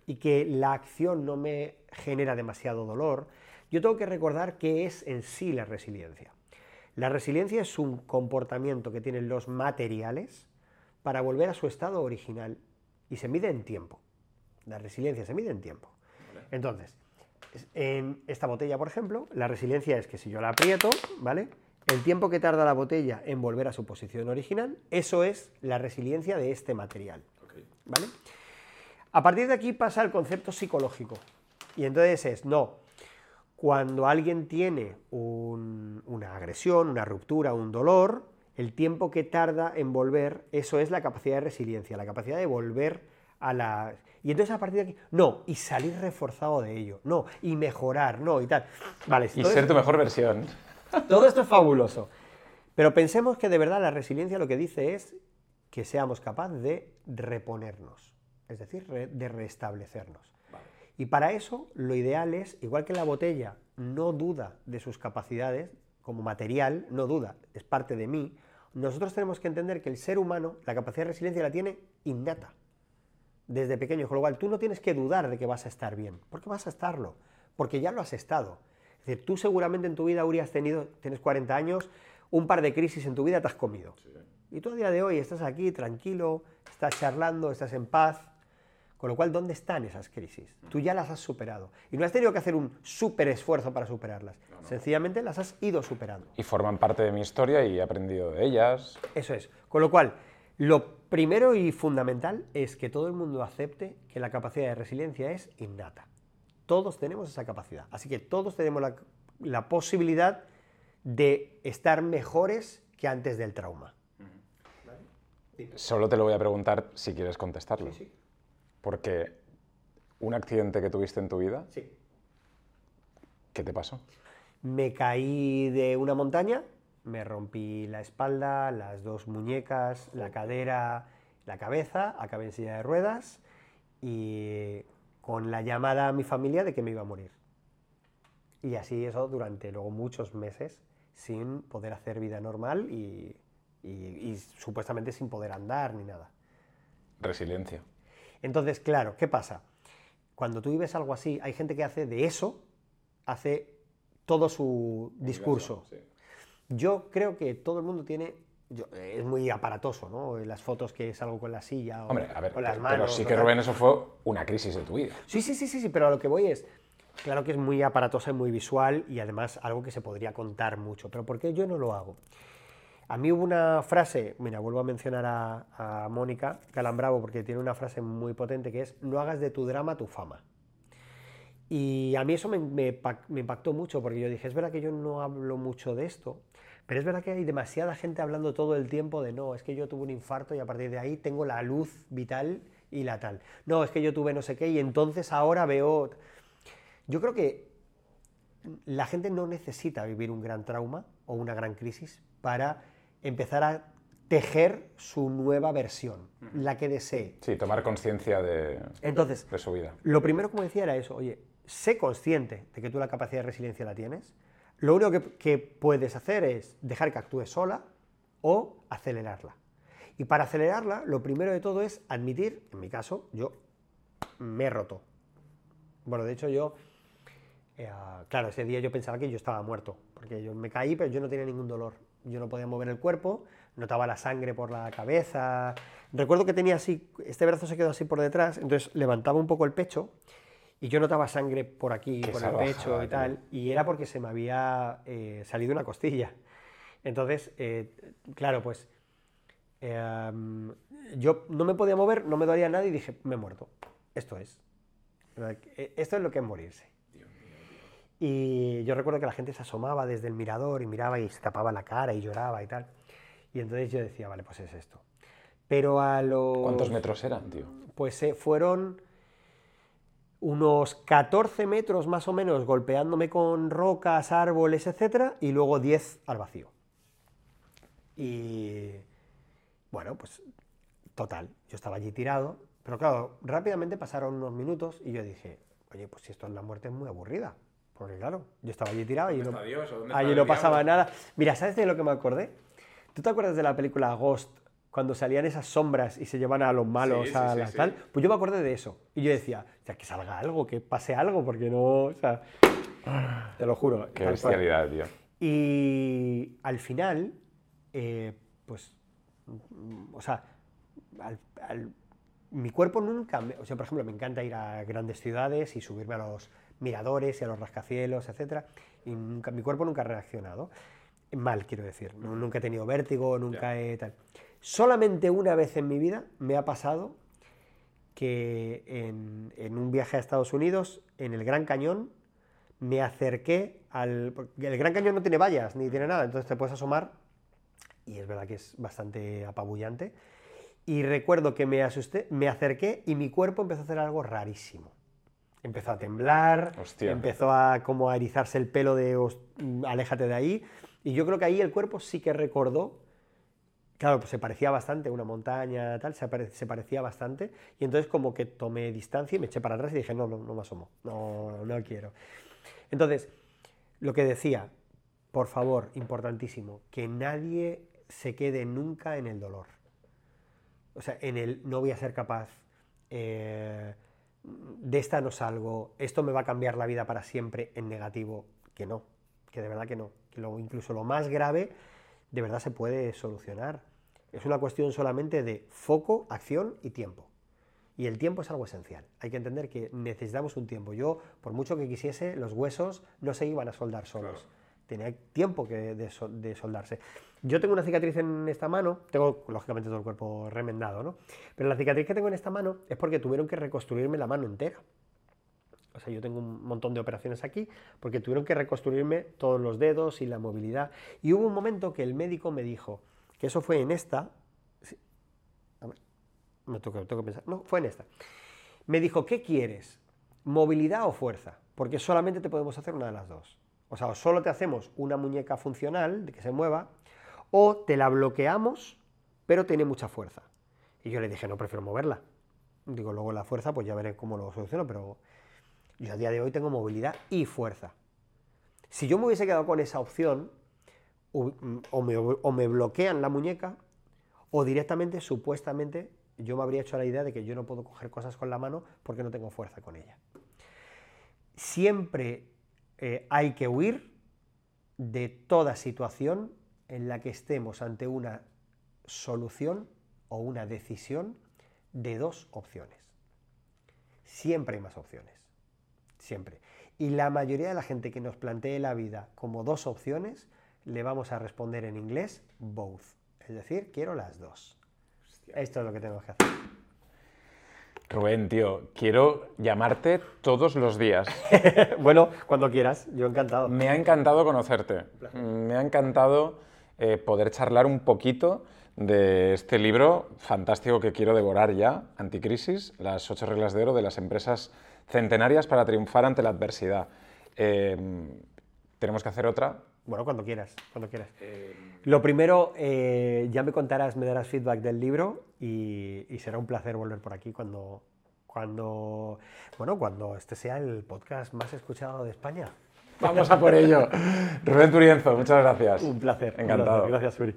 y que la acción no me genera demasiado dolor, yo tengo que recordar qué es en sí la resiliencia. La resiliencia es un comportamiento que tienen los materiales para volver a su estado original y se mide en tiempo. La resiliencia se mide en tiempo. Entonces, es- en esta botella, por ejemplo, la resiliencia es que si yo la aprieto, ¿vale? El tiempo que tarda la botella en volver a su posición original, eso es la resiliencia de este material. ¿Vale? A partir de aquí pasa el concepto psicológico. Y entonces es, no, cuando alguien tiene un- una agresión, una ruptura, un dolor, el tiempo que tarda en volver, eso es la capacidad de resiliencia, la capacidad de volver a la... Y entonces a partir de aquí, no, y salir reforzado de ello, no, y mejorar, no, y tal. Vale, Y ser tu mejor versión. todo esto es fabuloso. Pero pensemos que de verdad la resiliencia lo que dice es que seamos capaces de reponernos, es decir, de restablecernos. Y para eso lo ideal es, igual que la botella no duda de sus capacidades como material, no duda, es parte de mí, nosotros tenemos que entender que el ser humano la capacidad de resiliencia la tiene innata desde pequeño, con lo cual tú no tienes que dudar de que vas a estar bien, porque vas a estarlo, porque ya lo has estado. Es decir, tú seguramente en tu vida, Uri, has tenido, tienes 40 años, un par de crisis en tu vida te has comido. Y tú a día de hoy estás aquí tranquilo, estás charlando, estás en paz, con lo cual, ¿dónde están esas crisis? Tú ya las has superado. Y no has tenido que hacer un súper esfuerzo para superarlas. Sencillamente las has ido superando. Y forman parte de mi historia y he aprendido de ellas. Eso es. Con lo cual, lo primero y fundamental es que todo el mundo acepte que la capacidad de resiliencia es innata. Todos tenemos esa capacidad. Así que todos tenemos la, la posibilidad de estar mejores que antes del trauma. Solo te lo voy a preguntar si quieres contestarlo. Porque un accidente que tuviste en tu vida, Sí. ¿qué te pasó? Me caí de una montaña, me rompí la espalda, las dos muñecas, la cadera, la cabeza, acabé en silla de ruedas y con la llamada a mi familia de que me iba a morir. Y así eso durante luego muchos meses sin poder hacer vida normal y, y- y supuestamente sin poder andar ni nada. Resiliencia. Entonces, claro, ¿qué pasa? Cuando tú vives algo así, hay gente que hace de eso, hace todo su discurso. Yo creo que todo el mundo tiene, yo- es muy aparatoso, ¿no? Las fotos que salgo con la silla o, Hombre, a ver, o las pero manos. sí o que. Rubén, eso fue una crisis de tu vida. Sí, sí, sí, sí, sí, pero a lo que voy es, claro que es muy aparatosa y muy visual y además algo que se podría contar mucho, pero ¿por qué yo no lo hago? A mí hubo una frase, mira, vuelvo a mencionar a, a Mónica Calambravo porque tiene una frase muy potente que es, no hagas de tu drama tu fama. Y a mí eso me, me, me impactó mucho, porque yo dije, es verdad que yo no hablo mucho de esto, pero es verdad que hay demasiada gente hablando todo el tiempo de no, es que yo tuve un infarto y a partir de ahí tengo la luz vital y la tal. No, es que yo tuve no sé qué y entonces ahora veo... Yo creo que la gente no necesita vivir un gran trauma o una gran crisis para empezar a tejer su nueva versión, la que desee. Sí, tomar conciencia de, Entonces, de su vida. lo primero, como decía, era eso, oye, sé consciente de que tú la capacidad de resiliencia la tienes, lo único que, puedes hacer es dejar que actúe sola o acelerarla. Y para acelerarla, lo primero de todo es admitir, en mi caso, yo me he roto. Bueno, de hecho yo, eh, claro, ese día yo pensaba que yo estaba muerto, porque yo me caí, pero yo no tenía ningún dolor. Yo no podía mover el cuerpo, notaba la sangre por la cabeza. Recuerdo que tenía así, este brazo se quedó así por detrás, entonces levantaba un poco el pecho y yo notaba sangre por aquí, Qué por el pecho y tío. tal, y era porque se me había eh, salido una costilla. Entonces, eh, claro, pues eh, yo no me podía mover, no me dolía nada y dije, me he muerto. Esto es. Eh, Esto es lo que es morirse. Y yo recuerdo que la gente se asomaba desde el mirador y miraba y se tapaba la cara y lloraba y tal. Y entonces yo decía, vale, pues es esto. Pero a los... ¿Cuántos metros eran, tío? Pues eh, fueron unos 14 metros más o menos golpeándome con rocas, árboles, etcétera, y luego 10 al vacío. Y bueno, pues total, yo estaba allí tirado, pero claro, rápidamente pasaron unos minutos y yo dije, oye, pues si esto es la muerte es muy aburrida. Porque claro, yo estaba allí tirado y ¿Dónde no, allí no pasaba nada. Mira, ¿sabes de lo que me acordé? ¿Tú te acuerdas de la película Ghost? Cuando salían esas sombras y se llevan a los malos Sí, a sí, la sí. tal. Pues yo me acordé de eso. Y yo decía, o sea, que salga algo, que pase algo, porque no. O sea, te lo juro. Qué bestialidad, tío. Y al final, eh, pues, mm, o sea, al- al- mi cuerpo nunca, me- o sea, por ejemplo, me encanta ir a grandes ciudades y subirme a los miradores y a los rascacielos, etcétera, y nunca, mi cuerpo nunca ha reaccionado. Mal, quiero decir. No- nunca he tenido vértigo, nunca he tal. Solamente una vez en mi vida me ha pasado que en, en un viaje a Estados Unidos, en el Gran Cañón, me acerqué al... el Gran Cañón no tiene vallas ni tiene nada, entonces te puedes asomar y es verdad que es bastante apabullante. Y recuerdo que me asusté, me acerqué y mi cuerpo empezó a hacer algo rarísimo. Empezó a temblar, Hostia. empezó a como a erizarse el pelo de "Os- mm, aléjate de ahí. Y yo creo que ahí el cuerpo sí que recordó Claro, pues se parecía bastante, una montaña, tal, se, parecía bastante. Y entonces como que tomé distancia y me eché para atrás y dije, no, no, no me asomo, no, no quiero. Entonces, lo que decía, por favor, importantísimo, que nadie se quede nunca en el dolor. O sea, en el no voy a ser capaz, eh, de esta no salgo, esto me va a cambiar la vida para siempre en negativo, que no, que de verdad que no. Que incluso lo más grave, de verdad se puede solucionar. Es una cuestión solamente de foco, acción y tiempo. Y el tiempo es algo esencial. Hay que entender que necesitamos un tiempo. Yo, por mucho que quisiese, los huesos no se iban a soldar solos. Tenía tiempo que de, de soldarse. Yo tengo una cicatriz en esta mano, tengo lógicamente todo el cuerpo remendado, ¿no? Pero la cicatriz que tengo en esta mano es porque tuvieron que reconstruirme la mano entera. O sea, yo tengo un montón de operaciones aquí porque tuvieron que reconstruirme todos los dedos y la movilidad. Y hubo un momento que el médico me dijo, que eso fue en esta, me toca, tengo que pensar, no, fue en esta. Me dijo, ¿qué quieres? ¿Movilidad o fuerza? Porque solamente te podemos hacer una de las dos. O sea, o solo te hacemos una muñeca funcional, de que se mueva, o te la bloqueamos, pero tiene mucha fuerza. Y yo le dije, no, prefiero moverla. Digo, luego la fuerza, pues ya veré cómo lo soluciono, pero yo a día de hoy tengo movilidad y fuerza. Si yo me hubiese quedado con esa opción, mm, o me, o me bloquean la muñeca, o directamente, supuestamente, yo me habría hecho la idea de que yo no puedo coger cosas con la mano porque no tengo fuerza con ella. Siempre eh, hay que huir de toda situación en la que estemos ante una solución o una decisión de dos opciones. Siempre hay más opciones. Siempre. Y la mayoría de la gente que nos plantee la vida como dos opciones, le vamos a responder en inglés both. Es decir, quiero las dos. Esto es lo que tenemos que hacer. Rubén, tío, quiero llamarte todos los días. bueno, cuando quieras, yo encantado. Me ha encantado conocerte. Me ha encantado eh, poder charlar un poquito de este libro fantástico que quiero devorar ya, Anticrisis, las ocho reglas de oro de las empresas centenarias para triunfar ante la adversidad. Eh, tenemos que hacer otra. Bueno, cuando quieras, cuando quieras. Lo primero, eh, ya me contarás, me darás feedback del libro y, y, será un placer volver por aquí cuando, cuando, bueno, cuando este sea el podcast más escuchado de España. Vamos a por ello. Rubén Turienzo, muchas gracias. Un placer. Encantado. Un placer. Gracias, Suri.